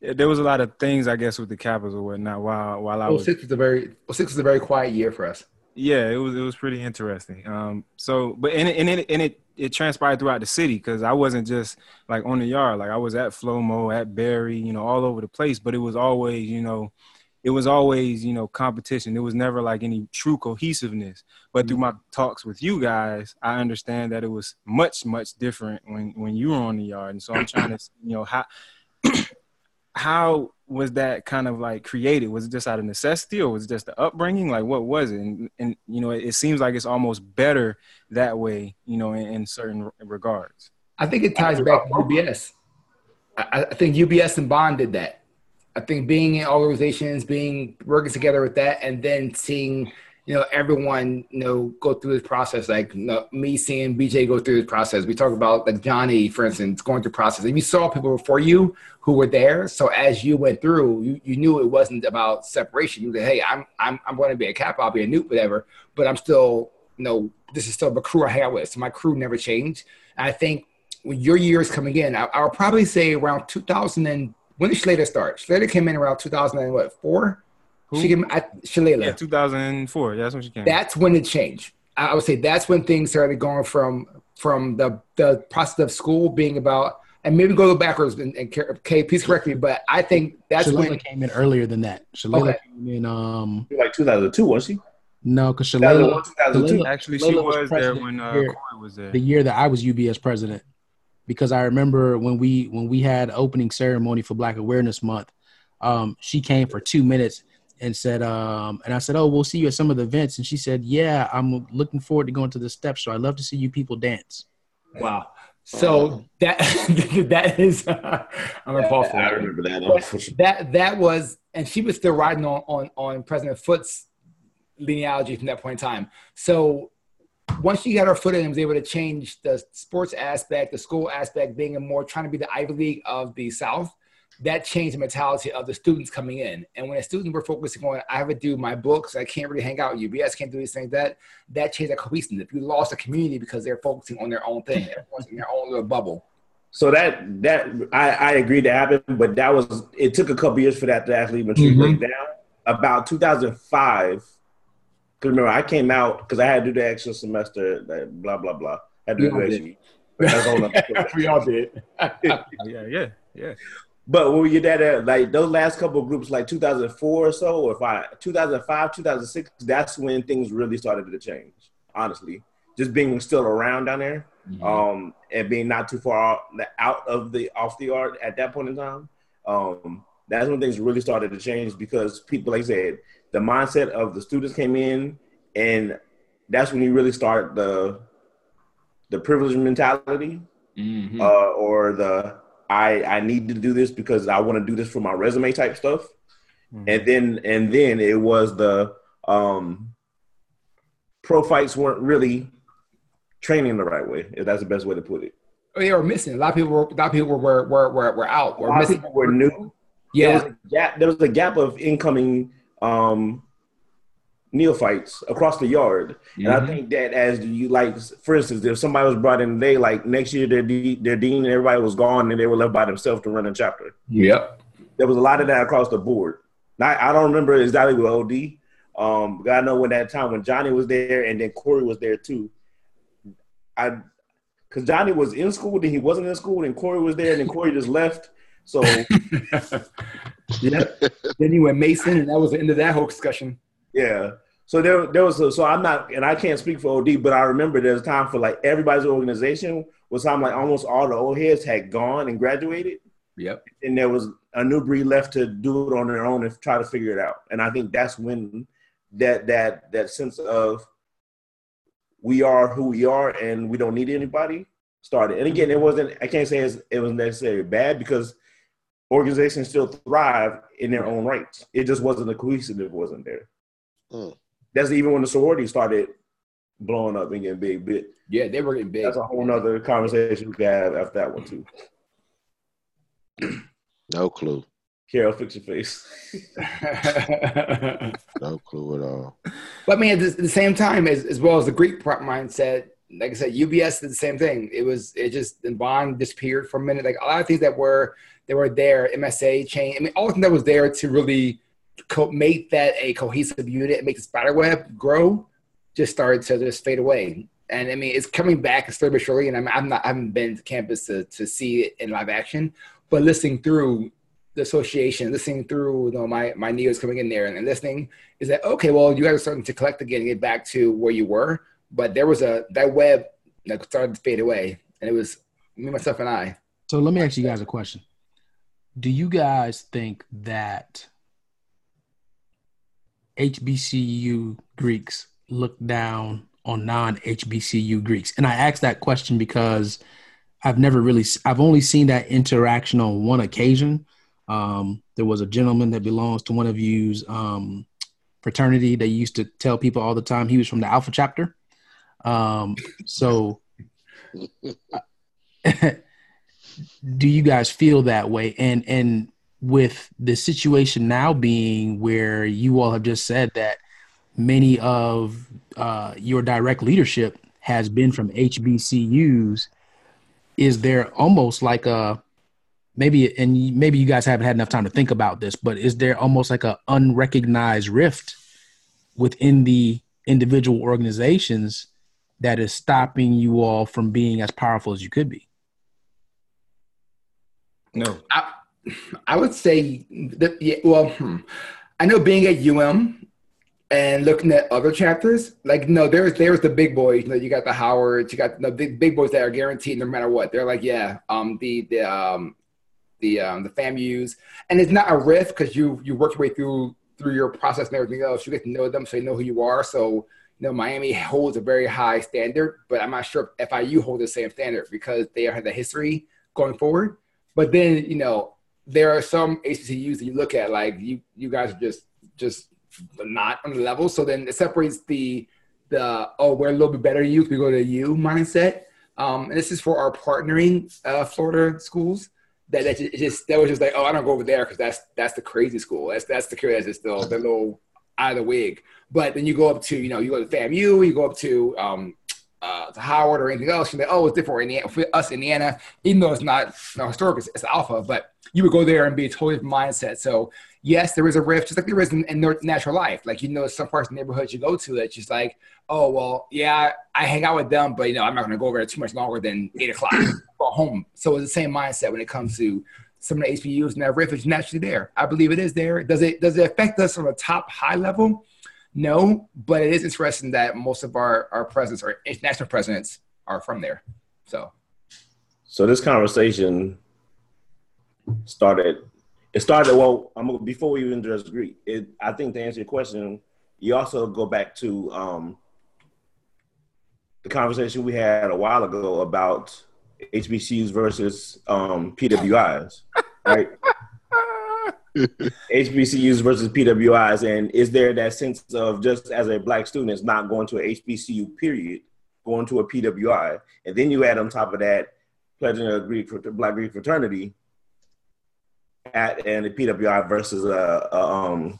Speaker 2: there was a lot of things I guess with the Kappas or whatnot. While while I was
Speaker 5: 06 was a very 06 was a very quiet year for us.
Speaker 2: yeah, it was it was pretty interesting. Um, so but and it and it and it, it transpired throughout the city because I wasn't just like on the yard, like I was at Flomo, at Barry, you know, all over the place. But it was always, you know, it was always, you know, competition. It was never like any true cohesiveness. But through my talks with you guys, I understand that it was much much different when when you were on the yard. And so I'm trying to, you know, how how was that kind of like created? Was it just out of necessity or was it just the upbringing? Like what was it? And, and you know, it, it seems like it's almost better that way, you know, in, in certain regards.
Speaker 5: I think it ties back to UBS. I, I think UBS and Bond did that. I think being in organizations, being working together with that, and then seeing you know everyone you know go through this process. Like you know, me seeing BJ go through this process. We talk about like Johnny, for instance, going through process. And you saw people before you who were there. So as you went through, you, you knew it wasn't about separation. You said, "Hey, I'm I'm I'm going to be a cap. I'll be a newt, whatever." But I'm still you know this is still the crew I hang out with. So my crew never changed. And I think when your years coming in, I, I'll probably say around 2000 and when did Shalala start? Shalala came in around 2000 and what four?
Speaker 2: Who?
Speaker 5: She came. I, Shalala.
Speaker 2: Yeah, 2004. That's when she came.
Speaker 5: That's when it changed. I I would say that's when things started going from from the the process of school being about and maybe go backwards and, and Kay, please correct me, but I think that's
Speaker 6: Shalala
Speaker 5: when
Speaker 6: came in earlier than that. Shalala
Speaker 5: Okay.
Speaker 6: came in um
Speaker 4: Like 2002, wasn't she?
Speaker 6: no, because
Speaker 4: 2001,
Speaker 6: Shalala
Speaker 4: 2002.
Speaker 6: Shalala-
Speaker 2: Actually, she
Speaker 6: was
Speaker 2: was there when uh,
Speaker 6: here.
Speaker 2: Corey was there.
Speaker 6: the year that I was UBS president because I remember when we when we had opening ceremony for Black Awareness Month, um, she came for two minutes and said, um, and I said, "Oh, we'll see you at some of the events." And she said, "Yeah, I'm looking forward to going to the steps. So I love to see you people dance."
Speaker 5: Wow. So that that is uh, I'm gonna pause for
Speaker 4: I
Speaker 5: that.
Speaker 4: remember that.
Speaker 5: That that was, and she was still riding on on on President Foote's genealogy from that point in time. So once she got her foot in and was able to change the sports aspect, the school aspect, being a more trying to be the Ivy League of the South, that changed the mentality of the students coming in. And when the students were focusing on, I have to do my books, I can't really hang out with UBS, can't do these things, that that changed that cohesiveness. You lost a community because they're focusing on their own thing, everyone's in their own little bubble.
Speaker 4: So that that I, I agree to happen, but that was it took a couple years for that to actually even
Speaker 5: Mhm.
Speaker 4: down. About 2005, because remember I came out because I had to do the extra semester, like, blah blah blah. Had to do
Speaker 5: Yeah, I
Speaker 4: the extra. That's a whole nother
Speaker 5: we all did.
Speaker 2: Yeah, yeah, yeah.
Speaker 4: But when we get that, uh, like those last couple of groups, like 2004 or so, or five, 2005, 2006, that's when things really started to change. Honestly, just being still around down there, um, and being not too far out, of the off the art at that point in time, um, that's when things really started to change because people, like I said, the mindset of the students came in, and that's when you really start the the privilege mentality
Speaker 5: Mhm.
Speaker 4: uh, or the I I need to do this because I want to do this for my resume type stuff, and then and then it was the um, pro fights weren't really training the right way. If that's the best way to put it.
Speaker 5: Oh, they were missing. A lot of people were. A lot of people were were were, were, were out.
Speaker 4: A
Speaker 5: Were
Speaker 4: lot of people were new. There was
Speaker 5: Yeah.
Speaker 4: a gap. There was a gap of incoming um, neophytes across the yard, and I
Speaker 5: Mhm.
Speaker 4: think that as you like, for instance, if somebody was brought in today, like next year their de- their dean and everybody was gone, and they were left by themselves to run a chapter.
Speaker 5: Yep.
Speaker 4: there was a lot of that across the board. Now, I don't remember exactly with OD. Um, but I know when that time when Johnny was there and then Corey was there too. I, because Johnny was in school, then he wasn't in school, and Corey was there, and then Corey just left. So
Speaker 5: yeah. then you went Mason, and that was the end of that whole discussion.
Speaker 4: Yeah, so there there was a, so I'm not, and I can't speak for OD, but I remember there was time for like everybody's organization was time like almost all the old heads had gone and graduated.
Speaker 5: Yep.
Speaker 4: and there was a new breed left to do it on their own and try to figure it out. And I think that's when that that that sense of we are who we are and we don't need anybody started. And again, it wasn't. I can't say it's, it was necessarily bad because organizations still thrive in their own rights. It just wasn't the cohesive wasn't there.
Speaker 3: Mm.
Speaker 4: That's even when the sorority started blowing up and getting big. But
Speaker 5: Yeah, they were getting big.
Speaker 4: that's a whole nother conversation we could have after that one too.
Speaker 3: No clue.
Speaker 4: Carol, fix your face.
Speaker 3: No clue at all.
Speaker 5: But I mean, at the, at the same time, as, as well as the Greek pro- mindset, like I said, UBS did the same thing. It was it just the bond disappeared for a minute. Like a lot of things that were that were there, MSA chain. I mean, all the things that was there to really co- make that a cohesive unit and make the spider web grow, just started to just fade away. And I mean, it's coming back slowly but surely. And I'm, I'm not I haven't been to campus to, to see it in live action, but listening through the association, listening through you know my my neos coming in there and, and listening is that okay? Well, you guys are starting to collect again and get back to where you were, but there was a that web that started to fade away, and it was me, myself, and I.
Speaker 6: So let me ask you guys a question. Do you guys think that HBCU Greeks look down on non-HBCU Greeks? And I ask that question because I've never really, I've only seen that interaction on one occasion. Um, there was a gentleman that belongs to one of you's um, fraternity that used to tell people all the time he was from the Alpha chapter. Um, so do you guys feel that way and and with the situation now being where you all have just said that many of uh, your direct leadership has been from hbcus is there almost like a maybe and maybe you guys haven't had enough time to think about this but is there almost like a unrecognized rift within the individual organizations that is stopping you all from being as powerful as you could be
Speaker 2: No.
Speaker 5: I, I would say that yeah. Well, hmm. I know being at UM and looking at other chapters, like no, there's there's the big boys. You know, you got the Howards, you got the big big boys that are guaranteed no matter what. They're like, yeah, um, the the um, the um, the FAMUs, and it's not a risk because you you work your way through through your process and everything else, you get to know them, so you know who you are. So you know, Miami holds a very high standard, but I'm not sure if FIU holds the same standard because they have the history going forward. But then, you know, there are some HBCUs that you look at like you you guys are just just not on the level. So then it separates the the oh we're a little bit better you if we go to you mindset. Um, and this is for our partnering uh, Florida schools. That, that just that was just like oh I don't go over there because that's that's the crazy school. That's that's the kid that's just still the little out of the wig. But then you go up to, you know, you go to FAMU, you go up to um, uh, to Howard or anything else, you're like, oh, it's different for, for us, Indiana, even though it's not you know, historic, it's, it's, alpha, but you would go there and be a totally different mindset. So, yes, there is a rift, just like there is in, in natural life. Like, you know, some parts of the neighborhood you go to it's just like, oh, well, yeah, I hang out with them, but, you know, I'm not going to go over there too much longer than eight o'clock. go home. So, it's the same mindset when it comes to some of the HBUs and that rift is naturally there. I believe it is there. Does it does it affect us on a top high level? No, but it is interesting that most of our our presidents or international presidents are from there. So,
Speaker 4: so this conversation started. It started well. I'm before we even just agree. It, I think to answer your question, you also go back to um, the conversation we had a while ago about HBCUs versus um, PWIs, right? HBCUs versus PWIs, and is there that sense of just as a black student is not going to a HBCU period, going to a PWI, and then you add on top of that pledging a Greek for Black Greek fraternity at and a PWI versus a, a um,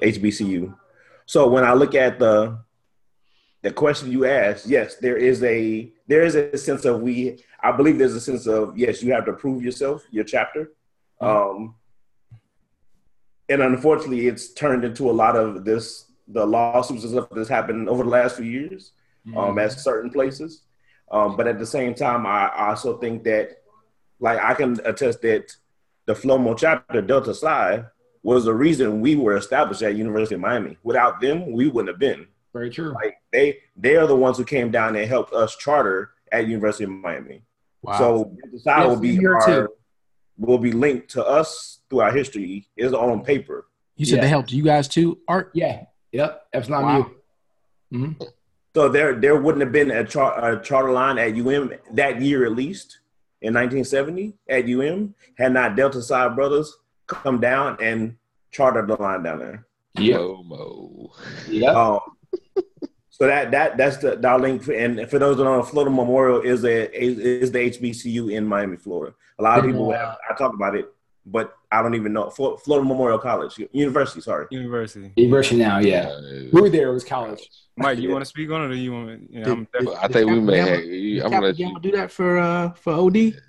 Speaker 4: HBCU. So when I look at the the question you asked, yes, there is a there is a sense of we. I believe there's a sense of yes, you have to prove yourself, your chapter. Mm-hmm. Um, and unfortunately, it's turned into a lot of this the lawsuits and stuff that's happened over the last few years um, mm-hmm. um, at certain places. Um, but at the same time, I, I also think that, like, I can attest that the FLOMO chapter, Delta Psi, was the reason we were established at University of Miami. Without them, we wouldn't have been.
Speaker 5: Very true.
Speaker 4: Like they they are the ones who came down and helped us charter at University of Miami. Wow. So the side will be our, too. will be linked to us through our history is on paper.
Speaker 6: You said yeah. they helped you guys too, Art?
Speaker 5: Yeah. Yep. That's not wow. you.
Speaker 4: Mm-hmm. So there there wouldn't have been a, char- a charter line at UM that year at least in 1970 at UM had not Delta Psi Brothers come down and chartered the line down there.
Speaker 3: Yeah. Momo.
Speaker 4: Yeah. Um, so that that that's the that link, for, and for those that don't know, Florida Memorial is a is the HBCU in Miami, Florida. A lot of people have, I talk about it, but I don't even know Florida Memorial College University. Sorry,
Speaker 2: University.
Speaker 5: University now. Yeah, we were there. It was college.
Speaker 2: Mike, you want to speak on it, or you want? You know,
Speaker 3: did, I think we may. Have, I'm gonna let
Speaker 6: you do that for uh for OD.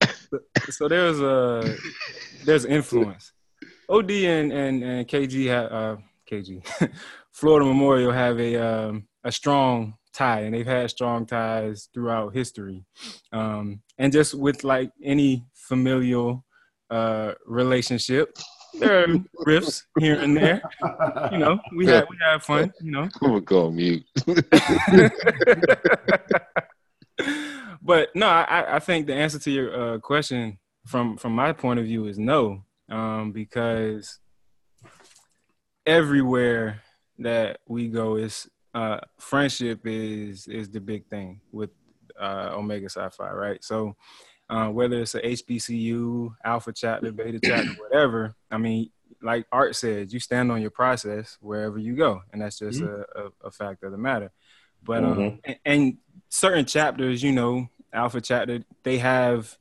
Speaker 2: so there's a there's influence. OD and and and KG have uh KG Florida Memorial have a um, a strong tie, and they've had strong ties throughout history. Um, and just with like any familial uh, relationship, there are riffs here and there. You know, we have we have fun. You know,
Speaker 3: I'm gonna go mute.
Speaker 2: but no, I, I think the answer to your uh, question from from my point of view is no, um, because everywhere that we go is uh, friendship is is the big thing with uh, Omega Psi Phi, right? So uh, whether it's a HBCU, Alpha chapter, Beta chapter, whatever, I mean, like Art said, you stand on your process wherever you go, and that's just mm-hmm. a, a, a, fact of the matter. But um, mm-hmm. and, and certain chapters, you know, Alpha chapter, they have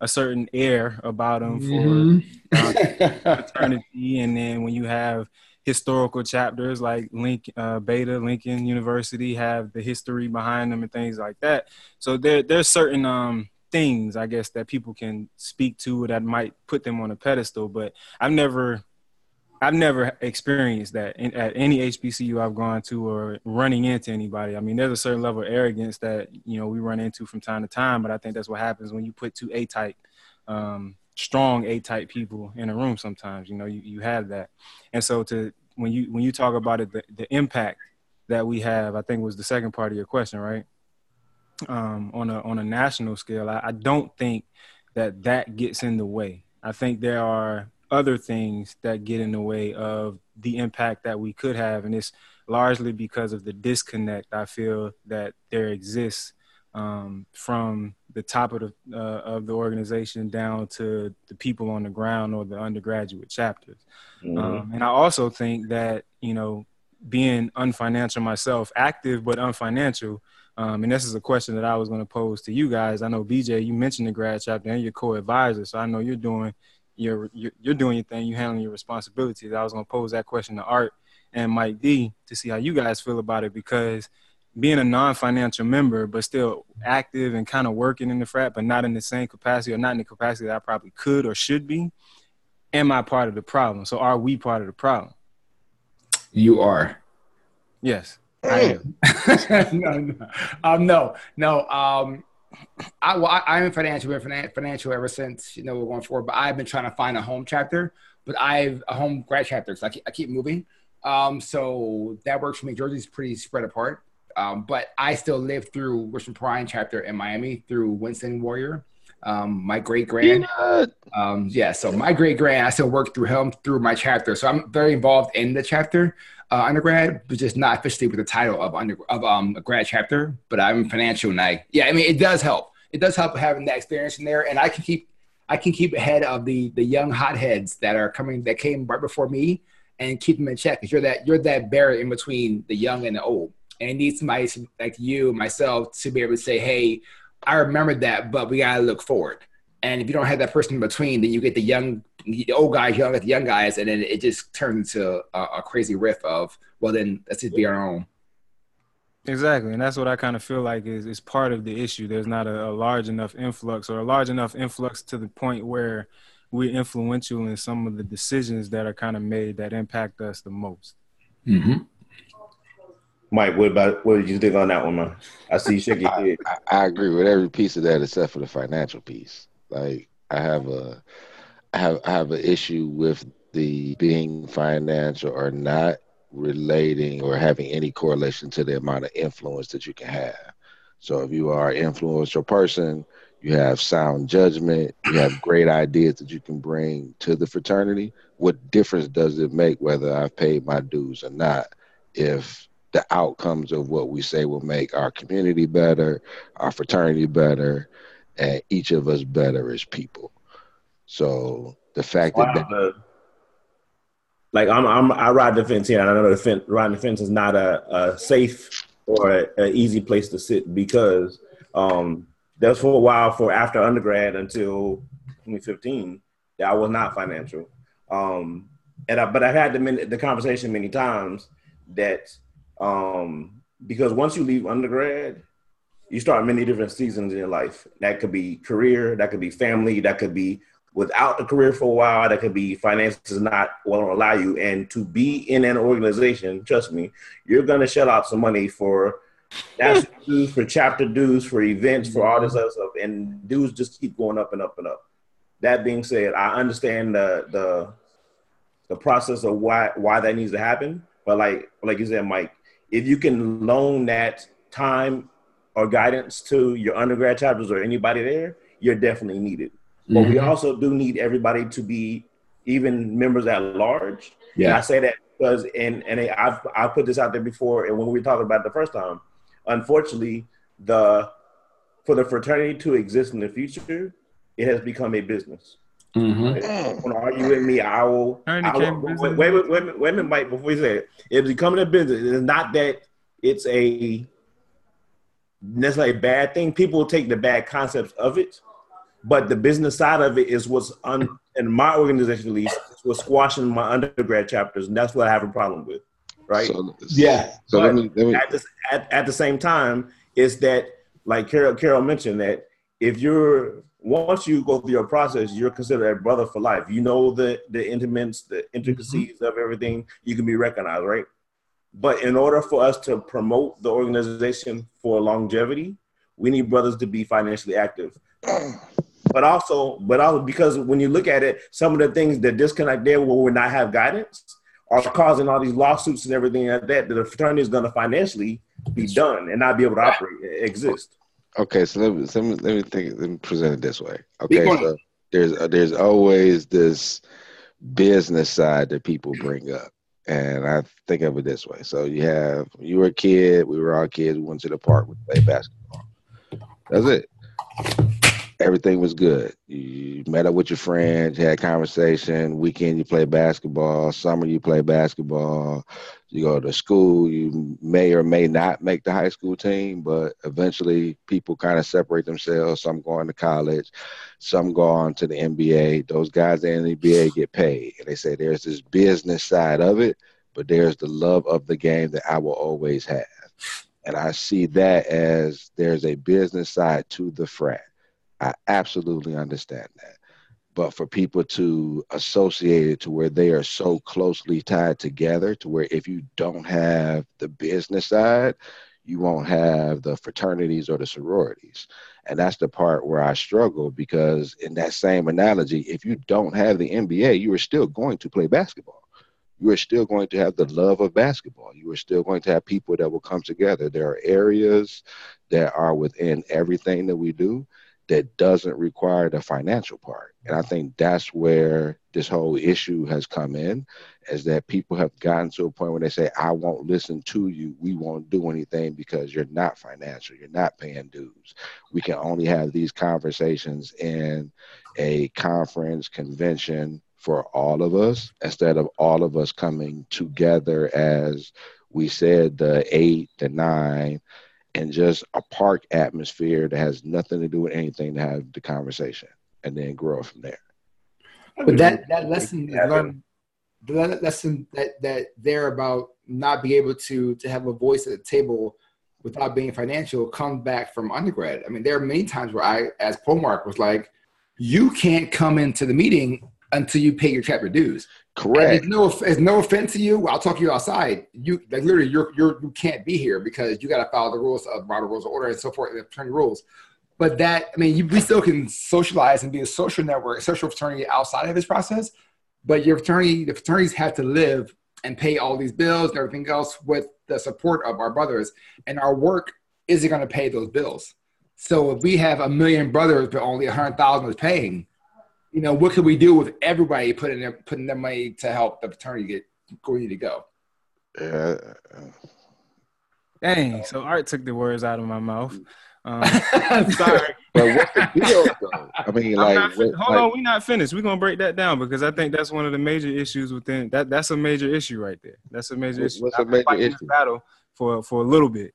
Speaker 2: a certain air about them for mm-hmm. uh, fraternity, and then when you have historical chapters like Link, uh, Beta, Lincoln University have the history behind them and things like that. So there, there's certain um, things I guess that people can speak to that might put them on a pedestal. But I've never, I've never experienced that in, at any HBCU I've gone to or running into anybody. I mean, there's a certain level of arrogance that you know we run into from time to time, but I think that's what happens when you put two A type. Um, strong A type people in a room sometimes. You know, you, you have that. And so to when you when you talk about it, the, the impact that we have, I think was the second part of your question, right? Um, on a on a national scale, I, I don't think that that gets in the way. I think there are other things that get in the way of the impact that we could have, and it's largely because of the disconnect I feel that there exists um, from the top of the uh, of the organization down to the people on the ground or the undergraduate chapters.
Speaker 4: Mhm.
Speaker 2: Um, and I also think that you know being unfinancial myself, active but unfinancial. Um, and this is a question that I was going to pose to you guys. I know BJ, you mentioned the grad chapter and your co-advisor, so I know you're doing your you're, you're doing your thing, you handling your responsibilities. I was going to pose that question to Art and Mike D to see how you guys feel about it because being a non-financial member but still active and kind of working in the frat, but not in the same capacity or not in the capacity that I probably could or should be. Am I part of the problem? So are we part of the problem?
Speaker 5: You are.
Speaker 2: Yes, I am.
Speaker 5: no, no, um, no, no. Um, I, well, I, I'm financial, been finan- financial ever since you know we're going forward. But I've been trying to find a home chapter, but I've a home grad chapter, so I keep, I keep moving. Um, so that works for me. Jersey's pretty spread apart, um, but I still live through Richmond Prime chapter in Miami through Winston Warrior. Um, my great grand, um, yeah, so my great grand, I still work through him through my chapter. So I'm very involved in the chapter uh, undergrad, but just not officially with the title of under of um a grad chapter. But I'm financial and I yeah, I mean it does help. It does help having that experience in there, and I can keep I can keep ahead of the the young hotheads that are coming that came right before me and keep them in check because you're that you're that barrier in between the young and the old. And it needs somebody like you, myself, to be able to say, "Hey, I remember that, but we gotta look forward." And if you don't have that person in between, then you get the young, the old guys young at the young guys, and then it just turns into a, a crazy riff of, well, then let's just be our own.
Speaker 2: Exactly, and that's what I kind of feel like is is part of the issue. There's not a, a large enough influx, or a large enough influx to the point where we're influential in some of the decisions that are kind of made that impact us the most.
Speaker 5: Mm-hmm.
Speaker 4: Mike, what about what did you think on that one, man? I see you shake your head.
Speaker 3: I, I agree with every piece of that except for the financial piece. Like I have a I have I have an issue with the being financial or not relating or having any correlation to the amount of influence that you can have. So if you are an influential person, you have sound judgment, you have great ideas that you can bring to the fraternity. What difference does it make whether I've paid my dues or not if the outcomes of what we say will make our community better, our fraternity better, and each of us better as people. So the fact that,
Speaker 4: Wow, the- like I'm, I'm, I ride the fence here, and I know the fence, riding the fence is not a, a safe or an easy place to sit because um, that's for a while for after undergrad until 2015 that I was not financial. Um, and I, but I've had the, the conversation many times that um, because once you leave undergrad, you start many different seasons in your life. That could be career, that could be family, that could be without a career for a while, that could be finances not will allow you. And to be in an organization, trust me, you're gonna shell out some money for national dues, for chapter dues, for events, for all this other stuff, and dues just keep going up and up and up. That being said, I understand the the the process of why why that needs to happen. But like like you said, Mike, if you can loan that time or guidance to your undergrad chapters or anybody there, you're definitely needed. But we mm-hmm. also do need everybody to be even members at large. And I say that because and and I've I put this out there before, and when we were talking about it the first time, unfortunately, the for the fraternity to exist in the future, it has become a business.
Speaker 5: Mm-hmm.
Speaker 4: When are you with me? I will.
Speaker 2: Fraternity
Speaker 4: I
Speaker 2: became
Speaker 4: will
Speaker 2: business.
Speaker 4: wait, wait, wait, wait, a minute, wait a minute, Mike. Before you say it, it's becoming a business. It's not that it's a necessarily a bad thing. People take the bad concepts of it, but the business side of it is what's un, in my organization at least was squashing my undergrad chapters, and that's what I have a problem with. Right.
Speaker 3: so,
Speaker 5: Yeah.
Speaker 3: So let
Speaker 4: But
Speaker 3: me let me
Speaker 4: at the, at, at the same time, is that like Carol Carol mentioned that if you're once you go through your process, you're considered a brother for life. You know the the intimates, the intricacies of everything. You can be recognized, right? But in order for us to promote the organization for longevity, we need brothers to be financially active. But also, but also because when you look at it, some of the things that disconnect there where we not have guidance are causing all these lawsuits and everything like that. That the fraternity is going to financially be done and not be able to operate, exist.
Speaker 3: Okay, so let me let me let me think let me present it this way. Okay, so there's uh, there's always this business side that people bring up. And I think of it this way. So you have you were a kid, we were all kids, we went to the park, we played basketball. That's it. Everything was good. You met up with your friends, you had conversation. Weekend you play basketball. Summer you play basketball. You go to school. You may or may not make the high school team, but eventually people kind of separate themselves. Some go on to college, some go on to the NBA. Those guys in the NBA get paid, and they say there's this business side of it, but there's the love of the game that I will always have. And I see that as there's a business side to the frat. I absolutely understand that. But for people to associate it to where they are so closely tied together to where if you don't have the business side, you won't have the fraternities or the sororities. And that's the part where I struggle because, in that same analogy, if you don't have the NBA, you are still going to play basketball. You are still going to have the love of basketball. You are still going to have people that will come together. There are areas that are within everything that we do that doesn't require the financial part. And I think that's where this whole issue has come in, is that people have gotten to a point where they say, I won't listen to you. We won't do anything because you're not financial. You're not paying dues. We can only have these conversations in a conference convention for all of us instead of all of us coming together as we said the eight, the nine, and just a park atmosphere that has nothing to do with anything to have the conversation and then grow from there.
Speaker 5: But that that lesson is learned, the lesson that that they're about not be able to to have a voice at the table without being financial comes back from undergrad. I mean, there are many times where I, as Polemarch, was like, you can't come into the meeting until you pay your chapter dues.
Speaker 3: Correct.
Speaker 5: There's no, no offense to you. I'll talk to you outside. You like literally, you're you're you can't be here because you got to follow the rules of Robert Rules of Order and so forth, the fraternity rules. But that, I mean, you, we still can socialize and be a social network, a social fraternity outside of this process. But your fraternity, the fraternities have to live and pay all these bills and everything else with the support of our brothers. And our work isn't going to pay those bills. So if we have a million brothers, but only a hundred thousand is paying, you know, what can we do with everybody putting their putting their money to help the fraternity get where you to go?
Speaker 3: Yeah.
Speaker 2: Dang. So Art took the words out of my mouth. Um, sorry.
Speaker 3: But what's the deal, though? I mean,
Speaker 2: I'm
Speaker 3: like,
Speaker 2: not
Speaker 3: what-
Speaker 2: hold
Speaker 3: like-
Speaker 2: on, we're not finished. We're gonna break that down because I think that's one of the major issues within that. That's a major issue right there. That's a major
Speaker 3: What-
Speaker 2: issue.
Speaker 3: what's a
Speaker 2: I've been
Speaker 3: major
Speaker 2: fighting this
Speaker 3: issue?
Speaker 2: battle for for a little bit.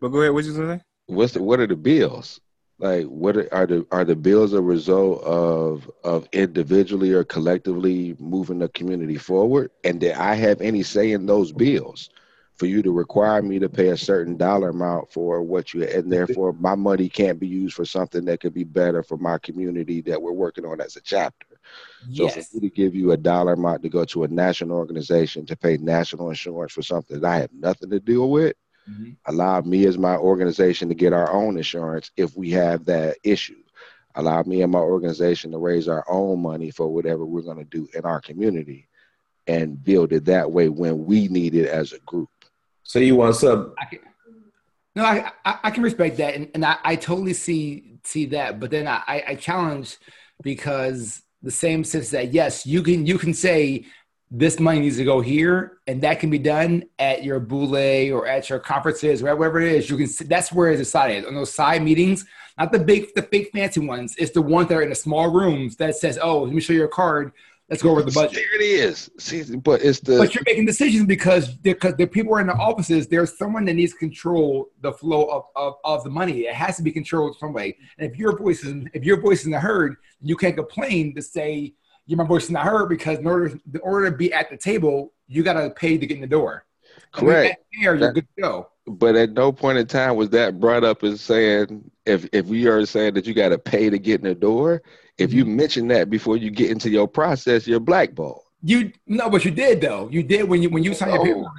Speaker 2: But go ahead. What you gonna say?
Speaker 3: what's the, what are the bills? Like, what are, are the are the bills a result of of individually or collectively moving the community forward? And did I have any say in those bills? For you to require me to pay a certain dollar amount for what you and therefore my money can't be used for something that could be better for my community that we're working on as a chapter. So
Speaker 5: yes.
Speaker 3: for me to give you a dollar amount to go to a national organization to pay national insurance for something that I have nothing to deal with,
Speaker 5: Mhm.
Speaker 3: allow me as my organization to get our own insurance if we have that issue. Allow me and my organization to raise our own money for whatever we're going to do in our community and build it that way when we need it as a group.
Speaker 4: So you want some
Speaker 5: I can, no, I, I, I can respect that, and, and I, I totally see see that. But then I, I- I challenge because the same sense that yes, you can you can say this money needs to go here, and that can be done at your boule or at your conferences, or wherever it is. You can that's where it's decided on those side meetings, not the big the big fancy ones. It's the ones that are in the small rooms that says, "Oh, let me show you your card. Let's go over the budget."
Speaker 3: There it is. See, but it's the
Speaker 5: But you're making decisions because because the people are in the offices. There's someone that needs to control the flow of, of, of the money. It has to be controlled some way. And if your voice is if your voice is not heard, you can't complain to say your my voice is not heard because in order in order to be at the table, you got to pay to get in the door.
Speaker 3: Correct.
Speaker 5: There, you're
Speaker 3: That-
Speaker 5: good to go.
Speaker 3: But at no point in time was that brought up as saying if if we are saying that you got to pay to get in the door. If you mention that before you get into your process, you're blackballed.
Speaker 5: You no, but you did though. You did when you when you signed your
Speaker 3: No.
Speaker 5: paperwork.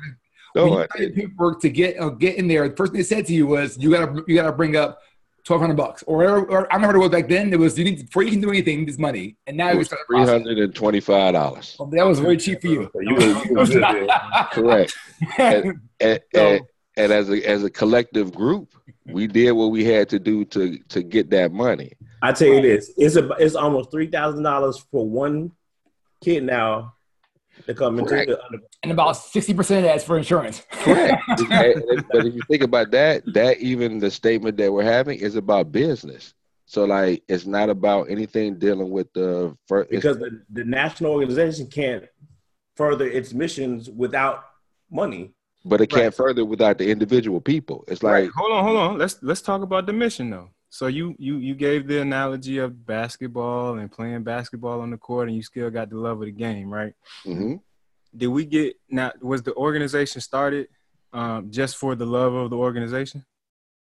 Speaker 3: No,
Speaker 5: when you signed your paperwork to get uh, get in there, the first thing they said to you was you gotta you gotta bring up twelve hundred bucks or, whatever- or I remember what it was back then. It was you need before you can do anything, this money, and now
Speaker 3: it was
Speaker 5: start the
Speaker 3: three
Speaker 5: process.
Speaker 3: hundred and twenty-five dollars.
Speaker 5: Well, that was very cheap for you.
Speaker 4: So you, was- you was.
Speaker 3: Correct. And, and,
Speaker 5: So-
Speaker 3: and as a as a collective group, we did what we had to do to to get that money.
Speaker 4: I tell you this, it's a, it's almost three thousand dollars for one kid now to come into
Speaker 3: Correct.
Speaker 4: the under-
Speaker 5: And about 60% of that's for insurance.
Speaker 3: Correct. but if you think about that, that even the statement that we're having is about business. So like, it's not about anything dealing with the first.
Speaker 4: because the, the national organization can't further its missions without money.
Speaker 3: but it can't
Speaker 2: Right.
Speaker 3: further without the individual people. It's like
Speaker 2: Right. Hold on, hold on. Let's let's talk about the mission though. So you you you gave the analogy of basketball and playing basketball on the court, and you still got the love of the game, right?
Speaker 3: mhm.
Speaker 2: Did we get now? Was the organization started um, just for the love of the organization?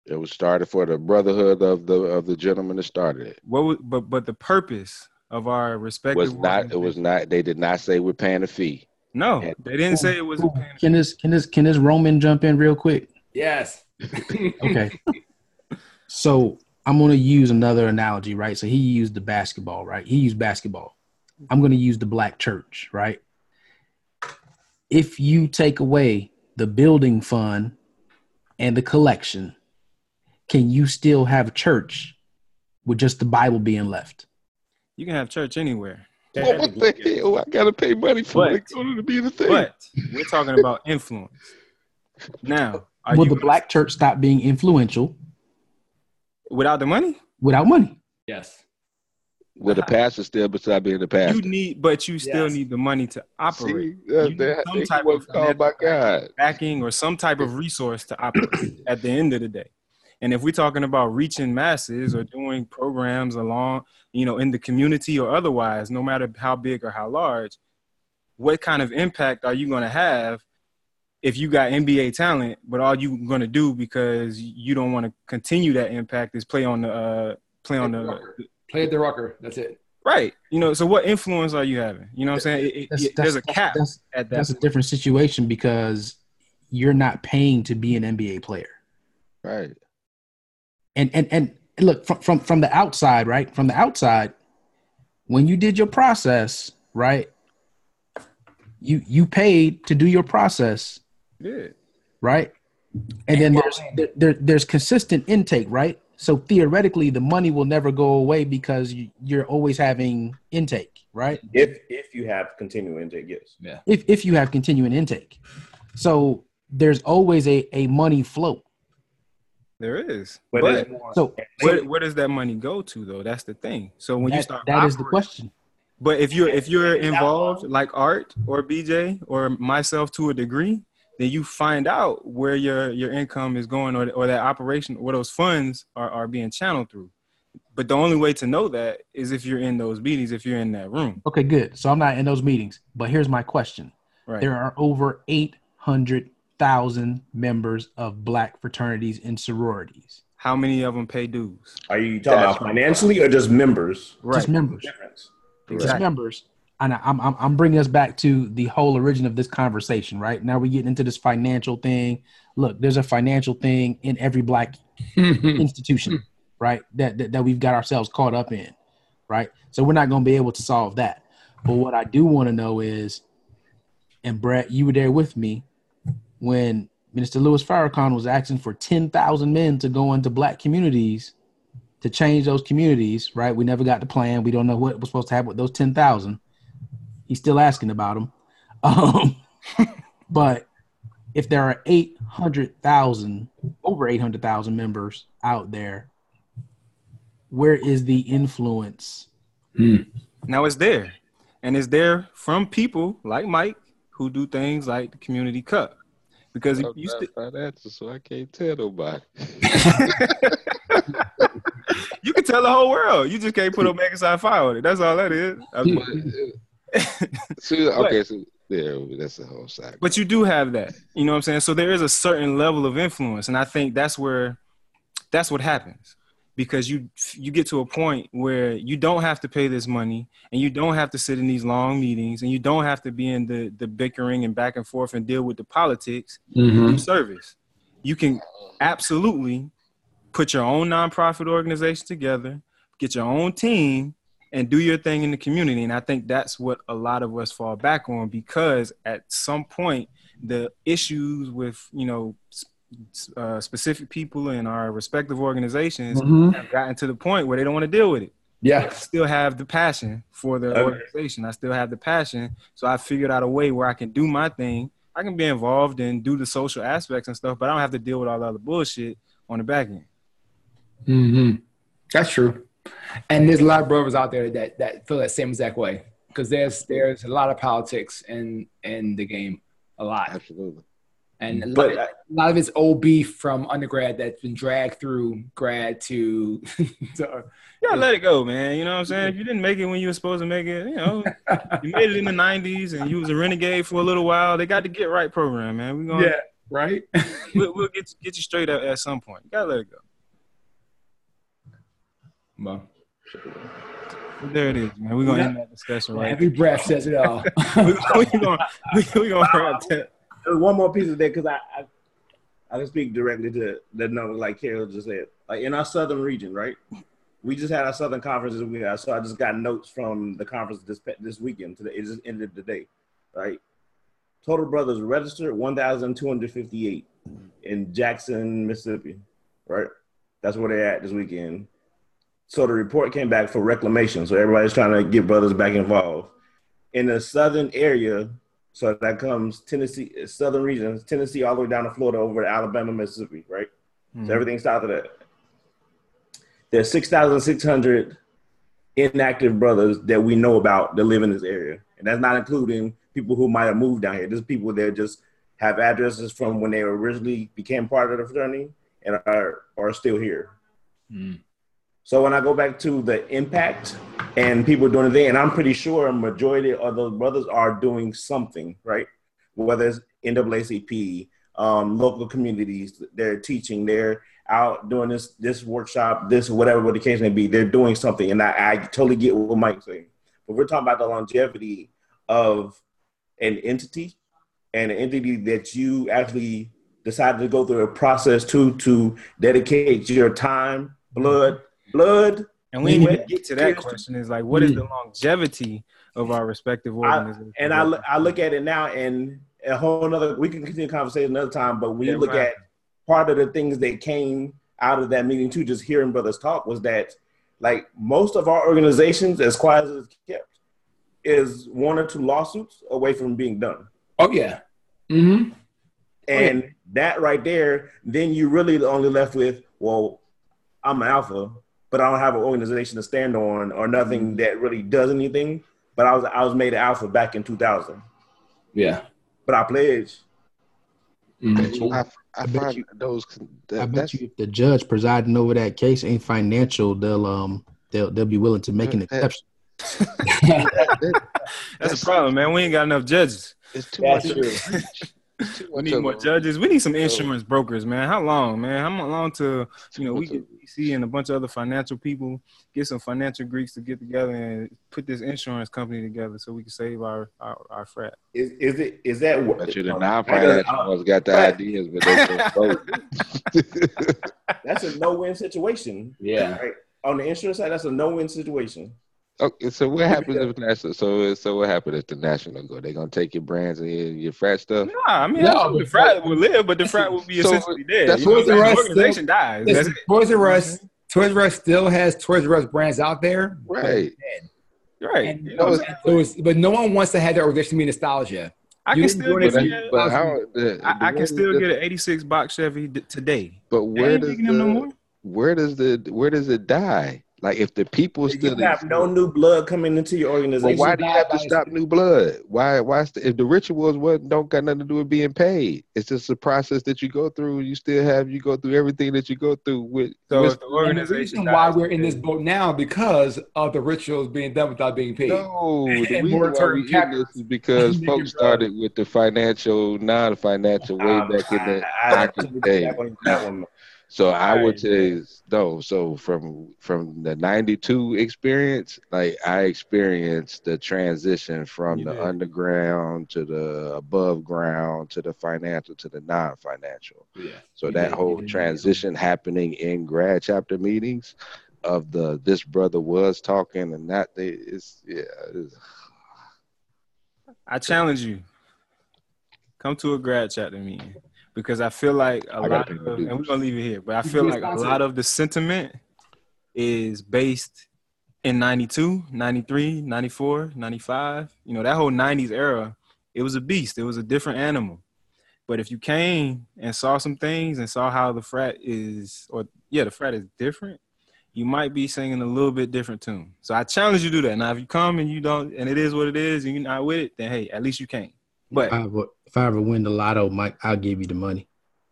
Speaker 3: it was started for the brotherhood of the of the gentleman that started it.
Speaker 2: What? Was, but but the purpose of our respective
Speaker 3: Was not. It was not. They did not say we're paying a fee.
Speaker 2: No,
Speaker 3: Yeah.
Speaker 2: they didn't say it was. a pan-
Speaker 6: Can this can this can this Roman jump in real quick?
Speaker 5: yes.
Speaker 6: Okay. so I'm gonna use another analogy, right? So he used the basketball, right? He used basketball. I'm gonna use the black church, right? If you take away the building fund and the collection, can you still have church with just the Bible being left?
Speaker 2: You can have church anywhere,
Speaker 3: Well, what the hell? I gotta pay money for
Speaker 2: But-
Speaker 3: it to be the thing.
Speaker 2: but we're talking about influence. Now, are
Speaker 6: Will
Speaker 2: you
Speaker 6: the black church stop being influential
Speaker 2: without the money?
Speaker 6: without money?
Speaker 5: Yes.
Speaker 3: Will the pastor still beside being the pastor?
Speaker 2: You need, but you still
Speaker 5: Yes.
Speaker 2: need the money to operate.
Speaker 3: See, that,
Speaker 2: You need
Speaker 3: that,
Speaker 2: some type of
Speaker 3: called by God.
Speaker 2: backing or some type of resource to operate at the end of the day. And if we're talking about reaching masses or doing programs along, you know, in the community or otherwise, no matter how big or how large, what kind of impact are you going to have if you got NBA talent, but all you're going to do because you don't want to continue that impact is play on the uh, play on the
Speaker 5: Play at the rocker. That's it.
Speaker 2: right. You know, so what influence are you having? You know what I'm saying? It- it-
Speaker 6: That's,
Speaker 2: there's a cap
Speaker 6: That's,
Speaker 2: at that.
Speaker 6: that's a different situation because you're not paying to be an NBA player.
Speaker 3: Right.
Speaker 6: and and and look from from from the outside, right? From the outside, when you did your process, right? You you paid to do your process,
Speaker 2: yeah.
Speaker 6: right? And then there's there, there, there's consistent intake, right? So theoretically, the money will never go away because you, you're always having intake, right?
Speaker 4: If if you have continuing intake, yes. Yeah.
Speaker 6: If if you have continuing intake, so there's always a a money flow.
Speaker 2: There is.
Speaker 4: But,
Speaker 2: But,
Speaker 6: So
Speaker 2: where, where does that money go to though? That's the thing. So when you start
Speaker 6: that is the question.
Speaker 2: But if you're if you're involved like Art or BJ or myself to a degree, then you find out where your your income is going or or that operation or those funds are, are being channeled through. But the only way to know that is if you're in those meetings, if you're in that room.
Speaker 6: Okay, good. So I'm not in those meetings, but here's my question.
Speaker 2: Right.
Speaker 6: There are over 800,000 members of black fraternities and sororities.
Speaker 2: How many of them pay dues?
Speaker 4: Are you talking about financially or just members? right.
Speaker 6: Just members.
Speaker 4: Difference.
Speaker 6: Just members. And I'm, I'm, I'm bringing us back to the whole origin of this conversation, right? Now we're getting into this financial thing. Look, there's a financial thing in every black institution, right? That, that that we've got ourselves caught up in, right? So we're not going to be able to solve that. But what I do want to know is, and Brett, you were there with me when Minister Louis Farrakhan was asking for ten thousand men to go into black communities to change those communities, right? We never got the plan. We don't know what was supposed to happen with those ten thousand. He's still asking about them. Um, but if there are 800,000, over 800,000 members out there, where is the influence?
Speaker 2: Now it's there. And it's there from people like Mike who do things like the community cup. Because if you
Speaker 3: not
Speaker 2: st-
Speaker 3: financial, so I can't tell nobody.
Speaker 2: you can tell the whole world. You just can't put Omega Psi Phi on it. That's all that is. I mean,
Speaker 3: So, okay, so yeah, that's the whole side.
Speaker 2: But you do have that. You know what I'm saying? So there is a certain level of influence. And I think that's where that's what happens. Because you you get to a point where you don't have to pay this money and you don't have to sit in these long meetings and you don't have to be in the, the bickering and back and forth and deal with the politics
Speaker 5: Mhm.
Speaker 2: service. You can absolutely put your own nonprofit organization together, get your own team, and do your thing in the community. And I think that's what a lot of us fall back on because at some point, the issues with you know uh, specific people in our respective organizations
Speaker 5: Mhm.
Speaker 2: have gotten to the point where they don't want to deal with it.
Speaker 5: Yeah.
Speaker 2: I still have the passion for the
Speaker 4: Okay.
Speaker 2: organization. I still have the passion. So I figured out a way where I can do my thing. I can be involved and do the social aspects and stuff, but I don't have to deal with all the other bullshit on the back end.
Speaker 5: Mm-hmm. That's true. And there's a lot of brothers out there that that feel that same exact way because there's there's a lot of politics in in the game, a lot,
Speaker 3: Absolutely.
Speaker 5: and a lot,
Speaker 4: But
Speaker 5: a lot of it's old beef from undergrad that's been dragged through grad to. to
Speaker 2: Yeah, let it go, man. You know what I'm saying? If you didn't make it when you were supposed to make it, you know, you made it in the '90s and you was a renegade for a little while. They got the Get Right program, man. We're gonna
Speaker 5: yeah, right.
Speaker 2: we'll, we'll get get you straight up at some point. You gotta let it go.
Speaker 5: Well,
Speaker 2: There it is, man. We're gonna end that discussion right.
Speaker 5: every breath says it all.
Speaker 2: We're gonna we we gonna wrap that.
Speaker 4: There's one more piece of that because I, I I can speak directly to the number like Carol just said. Like in our southern region, right? We just had our southern conference this week. So I just got notes from the conference this this weekend. Today it just ended today, right? Total brothers registered 1,258 in Jackson, Mississippi, right? That's where they're at this weekend. So the report came back for reclamation. So everybody's trying to get brothers back involved. In the southern area, so that comes Tennessee, southern regions, Tennessee, all the way down to Florida, over to Alabama, Mississippi, right? So hmm. everything south of that. There's 6,600 inactive brothers that we know about that live in this area. And that's not including people who might have moved down here. There's people that just have addresses from when they originally became part of the fraternity and are, are still here. Hmm. So when I go back to the impact and people doing the thing, and I'm pretty sure a majority of those brothers are doing something, right? Whether it's NAACP, um, local communities, they're teaching, they're out doing this this workshop, this whatever the case may be. They're doing something, and I, I totally get what Mike's saying. But we're talking about the longevity of an entity and an entity that you actually decided to go through a process to to dedicate your time, blood, blood.
Speaker 2: And we didn't even get to that question. Is like, what is the longevity of our respective
Speaker 4: I,
Speaker 2: organizations?
Speaker 4: and I, look- I look at it now, and a whole another. We can continue the conversation another time, but when
Speaker 2: Yeah,
Speaker 4: you look
Speaker 2: right.
Speaker 4: at part of the things that came out of that meeting too, just hearing brothers talk, was that like most of our organizations, as quiet as it's kept, is one or two lawsuits away from being done.
Speaker 5: oh yeah. Mm hmm
Speaker 4: And that right there, then you really only left with, well, I'm an alpha, but I don't have an organization to stand on or nothing that really does anything. But I was I was made an alpha back in 2000.
Speaker 5: Yeah.
Speaker 4: But I pledge.
Speaker 5: Mhm.
Speaker 3: I, I,
Speaker 6: bet you-
Speaker 3: those. That,
Speaker 6: I bet you if the judge presiding over that case ain't financial, they'll um they'll they'll be willing to make an
Speaker 3: That-
Speaker 6: exception.
Speaker 3: that-
Speaker 2: That's a problem, man. We ain't got enough judges.
Speaker 3: it's too
Speaker 4: That's
Speaker 3: much.
Speaker 4: True.
Speaker 3: it's too
Speaker 2: We need more judges. We need some insurance brokers, man. How long, man? How long till you know we
Speaker 3: much
Speaker 2: get DC and a bunch of other financial people get some financial Greeks to get together and put this insurance company together so we can save our our, our frat.
Speaker 4: Is, is it is that what
Speaker 3: Bet you the non-financial
Speaker 4: gotta-
Speaker 3: ones got the ideas, but they don't vote.
Speaker 4: that's a no-win situation.
Speaker 5: Yeah.
Speaker 4: Right? On the insurance side, that's a no-win situation.
Speaker 3: Okay, so what happens if national? So so what happens if the national go? They gonna take your brands and your, your frat stuff?
Speaker 2: Nah, I mean,
Speaker 5: No,
Speaker 2: no, the frat will live, but the frat will be
Speaker 3: So,
Speaker 2: essentially dead.
Speaker 3: that's
Speaker 2: You know
Speaker 5: what
Speaker 2: what
Speaker 5: the
Speaker 2: saying?
Speaker 5: rest
Speaker 2: The organization dies. That's
Speaker 5: Toys R Us, mm-hmm. Toys R Us still has Toys R Us brands out there.
Speaker 3: Right.
Speaker 2: Right.
Speaker 5: And,
Speaker 2: You know what I'm saying?
Speaker 5: so it's- but no one wants to have their organization be nostalgia.
Speaker 2: I
Speaker 5: you
Speaker 2: can still get a,
Speaker 3: but how? The,
Speaker 2: I, I can still
Speaker 3: the-
Speaker 2: get an '86 box Chevy d- today.
Speaker 3: But where does
Speaker 2: making them no
Speaker 3: the
Speaker 2: more.
Speaker 3: where does the where does it die? Like if the people
Speaker 4: You
Speaker 3: still
Speaker 4: have no new blood coming into your
Speaker 3: Well,
Speaker 4: organization.
Speaker 3: why do you have to stop new blood? Why? Why? St- if the rituals what don't got nothing to do with being paid, it's just a process that you go through. You still have you go through everything that you go through with.
Speaker 2: So
Speaker 3: with
Speaker 2: if the
Speaker 5: And the reason why we're in this boat now because of the rituals being done without being paid.
Speaker 3: no, the
Speaker 5: And
Speaker 3: reason why we in this is because folks started with the financial, non-financial way
Speaker 4: Um,
Speaker 3: back in the
Speaker 4: I- I-
Speaker 3: back in the day.
Speaker 4: that one- that
Speaker 3: So I would
Speaker 2: Right,
Speaker 3: say no. So from from the '92 experience, like I experienced the transition from
Speaker 2: You
Speaker 3: the
Speaker 2: did.
Speaker 3: underground to the above ground to the financial to the non-financial.
Speaker 5: Yeah.
Speaker 3: So
Speaker 5: You
Speaker 3: that
Speaker 5: did,
Speaker 3: whole transition happening in grad chapter meetings of the this brother was talking and that they is yeah. It's,
Speaker 2: I challenge you. Come to a grad chapter meeting because I feel like a lot of, and we're gonna leave it here, but I feel like a lot of the sentiment is based in 92, 93, 94, 95, you know, that whole 90s era, it was a beast. It was a different animal. But if you came and saw some things and saw how the frat is, or yeah, the frat is different, you might be singing a little bit different tune. So I challenge you to do that. Now, if you come and you don't, and it is what it is, and you're not with it, then hey, at least you came. But
Speaker 6: If I, ever, if I ever win the lotto, Mike, I'll give you the money.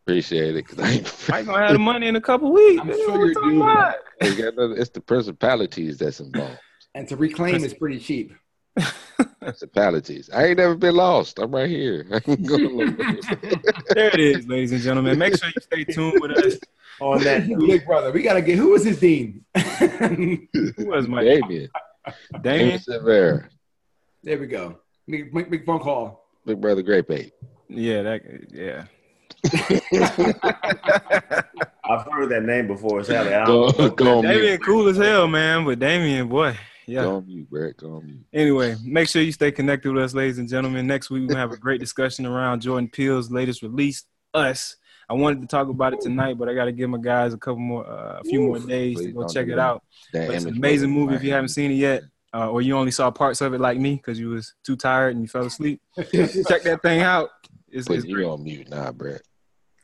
Speaker 3: Appreciate it. Cause I ain't,
Speaker 2: Mike gonna have the money in a couple weeks.
Speaker 5: I'm
Speaker 2: man.
Speaker 5: sure you're
Speaker 2: talking
Speaker 5: due.
Speaker 2: about?
Speaker 3: It's got nothing- it's the principalities that's involved.
Speaker 5: And to reclaim is pretty cheap.
Speaker 3: Principalities. I ain't never been lost. I'm right here. I can go look.
Speaker 2: There it is, ladies and gentlemen. Make sure you stay tuned with us.
Speaker 4: On that,
Speaker 5: Big brother, we gotta get who was his dean?
Speaker 2: Who was my
Speaker 3: Damien.
Speaker 2: Damien.
Speaker 3: Damien Severa.
Speaker 5: we go. Make, make, make phone call.
Speaker 3: Big brother Grape Ape.
Speaker 2: Yeah, that. Yeah.
Speaker 4: I've heard that name before, Sally. I
Speaker 3: Go,
Speaker 4: don't
Speaker 3: go
Speaker 2: Damien
Speaker 3: mute.
Speaker 2: cool as hell, man. But Damien, boy, yeah.
Speaker 3: Go on mute, Brett. Go on mute.
Speaker 2: Anyway, make sure you stay connected with us, ladies and gentlemen. Next week, we're going to have a great discussion around Jordan Peele's latest release, Us. I wanted to talk about it tonight, but I got to give my guys a couple more, uh, a few more days to go check it out.
Speaker 3: That
Speaker 2: But it's an amazing movie if you haven't seen it yet, uh, or you only saw parts of it like me because you was too tired and you fell asleep. check that thing out. It's,
Speaker 3: Put
Speaker 2: it's
Speaker 3: you
Speaker 2: great.
Speaker 3: on mute now, Brett.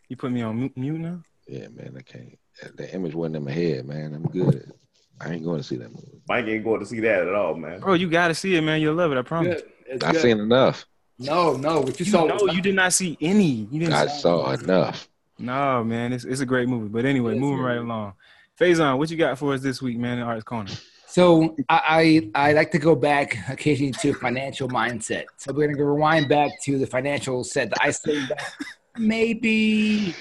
Speaker 2: You put me on mu- mute now?
Speaker 3: Yeah, man, I can't. That- The image wasn't in my head, man. I'm good. I ain't going to see that movie.
Speaker 4: Mike ain't going to see that at all, man.
Speaker 2: Bro, you got to see it, man. You'll love it. I promise.
Speaker 5: Good. It's
Speaker 3: I've
Speaker 5: good.
Speaker 3: seen enough.
Speaker 5: No, no. What you,
Speaker 2: You,
Speaker 5: saw?
Speaker 2: no, you did not see any. You didn't
Speaker 3: I
Speaker 2: see-
Speaker 3: saw enough.
Speaker 2: No, man, it's it's a great movie. But anyway,
Speaker 5: Yes,
Speaker 2: moving
Speaker 5: man.
Speaker 2: right along. Faison, what you got for us this week, man? In Art's Corner.
Speaker 5: So I, I I like to go back occasionally to financial mindset. So we're gonna rewind back to the financial set that I said maybe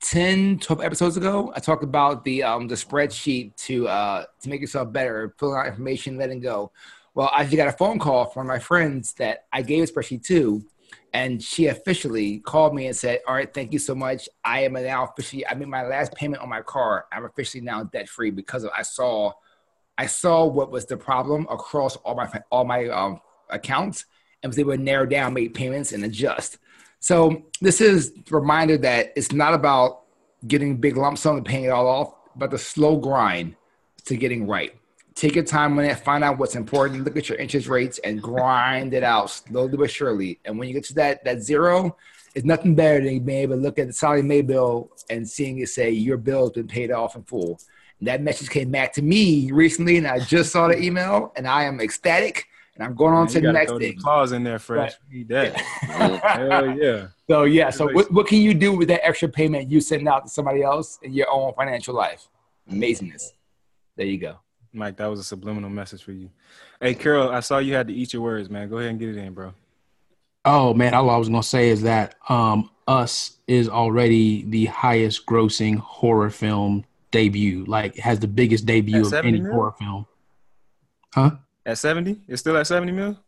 Speaker 5: 10, 12 episodes ago. I talked about the um the spreadsheet to uh to make yourself better, filling out information, letting go. Well, I just got a phone call from my friends that I gave a spreadsheet to, and she officially called me and said, "All right, thank you so much. I am now officially. I made my last payment on my car. I'm officially now debt free because of, I saw, I saw what was the problem across all my all my um, accounts, and was able to narrow down, make payments, and adjust. So this is reminder that it's not about getting big lump sum and paying it all off, but the slow grind to getting right. Take your time on it, find out what's important, look at your interest rates, and grind it out slowly but surely. And when you get to that that zero, it's nothing better than being able to look at the Sallie Mae bill and seeing it say your bill's been paid off in full. And that message came back to me recently, and I just saw the email, and I am ecstatic. And I'm going on
Speaker 2: Man,
Speaker 5: to the next thing.
Speaker 2: clause in there, fresh. We Need that. Hell yeah.
Speaker 5: So yeah, so what, what can you do with that extra payment you send out to somebody else in your own financial life? Amazingness. There you go.
Speaker 2: Mike, that was a subliminal message for you. Hey, Carol, I saw you had to eat your words, man. Go ahead and get it in, bro.
Speaker 6: Oh man, all I was gonna say is that um, Us is already the highest grossing horror film debut. Like, it has the biggest debut of any
Speaker 2: mil?
Speaker 6: horror film. Huh?
Speaker 2: At 70? It's still at 70 mil?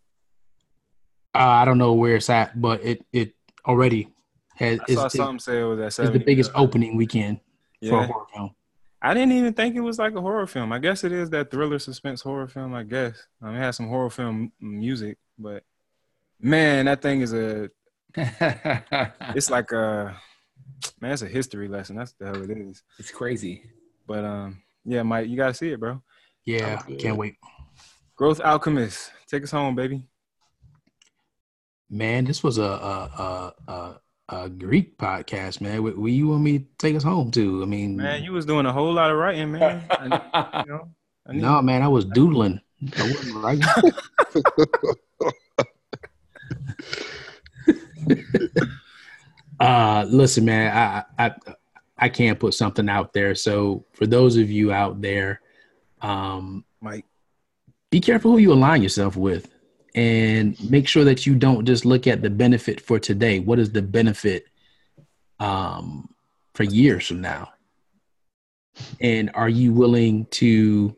Speaker 6: Uh, I don't know where it's at, but it it already has.
Speaker 2: I saw
Speaker 6: it-
Speaker 2: something say it was at
Speaker 6: seventy.
Speaker 2: it's
Speaker 6: the biggest
Speaker 2: mil.
Speaker 6: opening weekend for a horror film.
Speaker 2: I didn't even think it was like a horror film. I guess it is that thriller suspense horror film, I guess. I mean, it has some horror film music, but man, that thing is a, it's like a, man, it's a history lesson. That's the hell it is.
Speaker 5: it's crazy.
Speaker 2: But um, yeah, Mike, you got to see it, bro.
Speaker 6: Yeah,
Speaker 3: good.
Speaker 6: can't wait.
Speaker 2: Growth Alchemist. Take us home, baby.
Speaker 6: Man, this was a a a, a, a Greek podcast, man. Where, where you want me to take us home to? I mean,
Speaker 2: Man, you was doing a whole lot of writing, man. I, you know,
Speaker 6: no, man, I was doodling. I wasn't writing. uh, listen, man, I, I I can't put something out there. So for those of you out there, um,
Speaker 2: Mike.
Speaker 6: be careful who you align yourself with and make sure that you don't just look at the benefit for today. What is the benefit um, for years from now? And are you willing to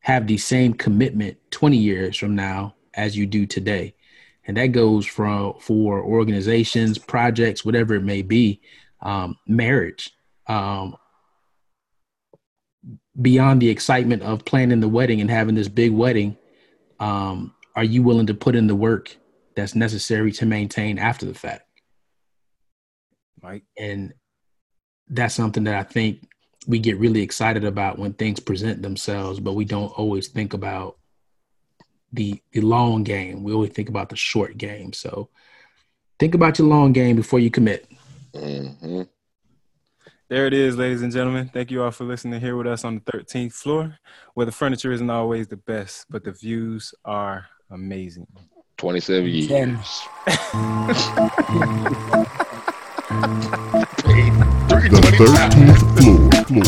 Speaker 6: have the same commitment 20 years from now as you do today? And that goes from for organizations projects whatever it may be um, marriage um, beyond the excitement of planning the wedding and having this big wedding, um, are you willing to put in the work that's necessary to maintain after the fact?
Speaker 2: Right.
Speaker 6: And that's something that I think we get really excited about when things present themselves, but we don't always think about the the long game. We always think about the short game. So think about your long game before you commit.
Speaker 3: hmm
Speaker 2: There it is, ladies and gentlemen. Thank you all for listening here with us on the 13th floor, where the furniture isn't always the best, but the views are amazing.
Speaker 3: 27 years.
Speaker 5: Ten.
Speaker 1: The 13th floor. floor, floor.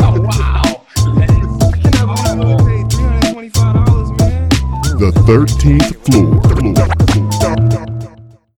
Speaker 5: Oh wow!
Speaker 2: $325, man.
Speaker 1: The 13th floor. floor, floor.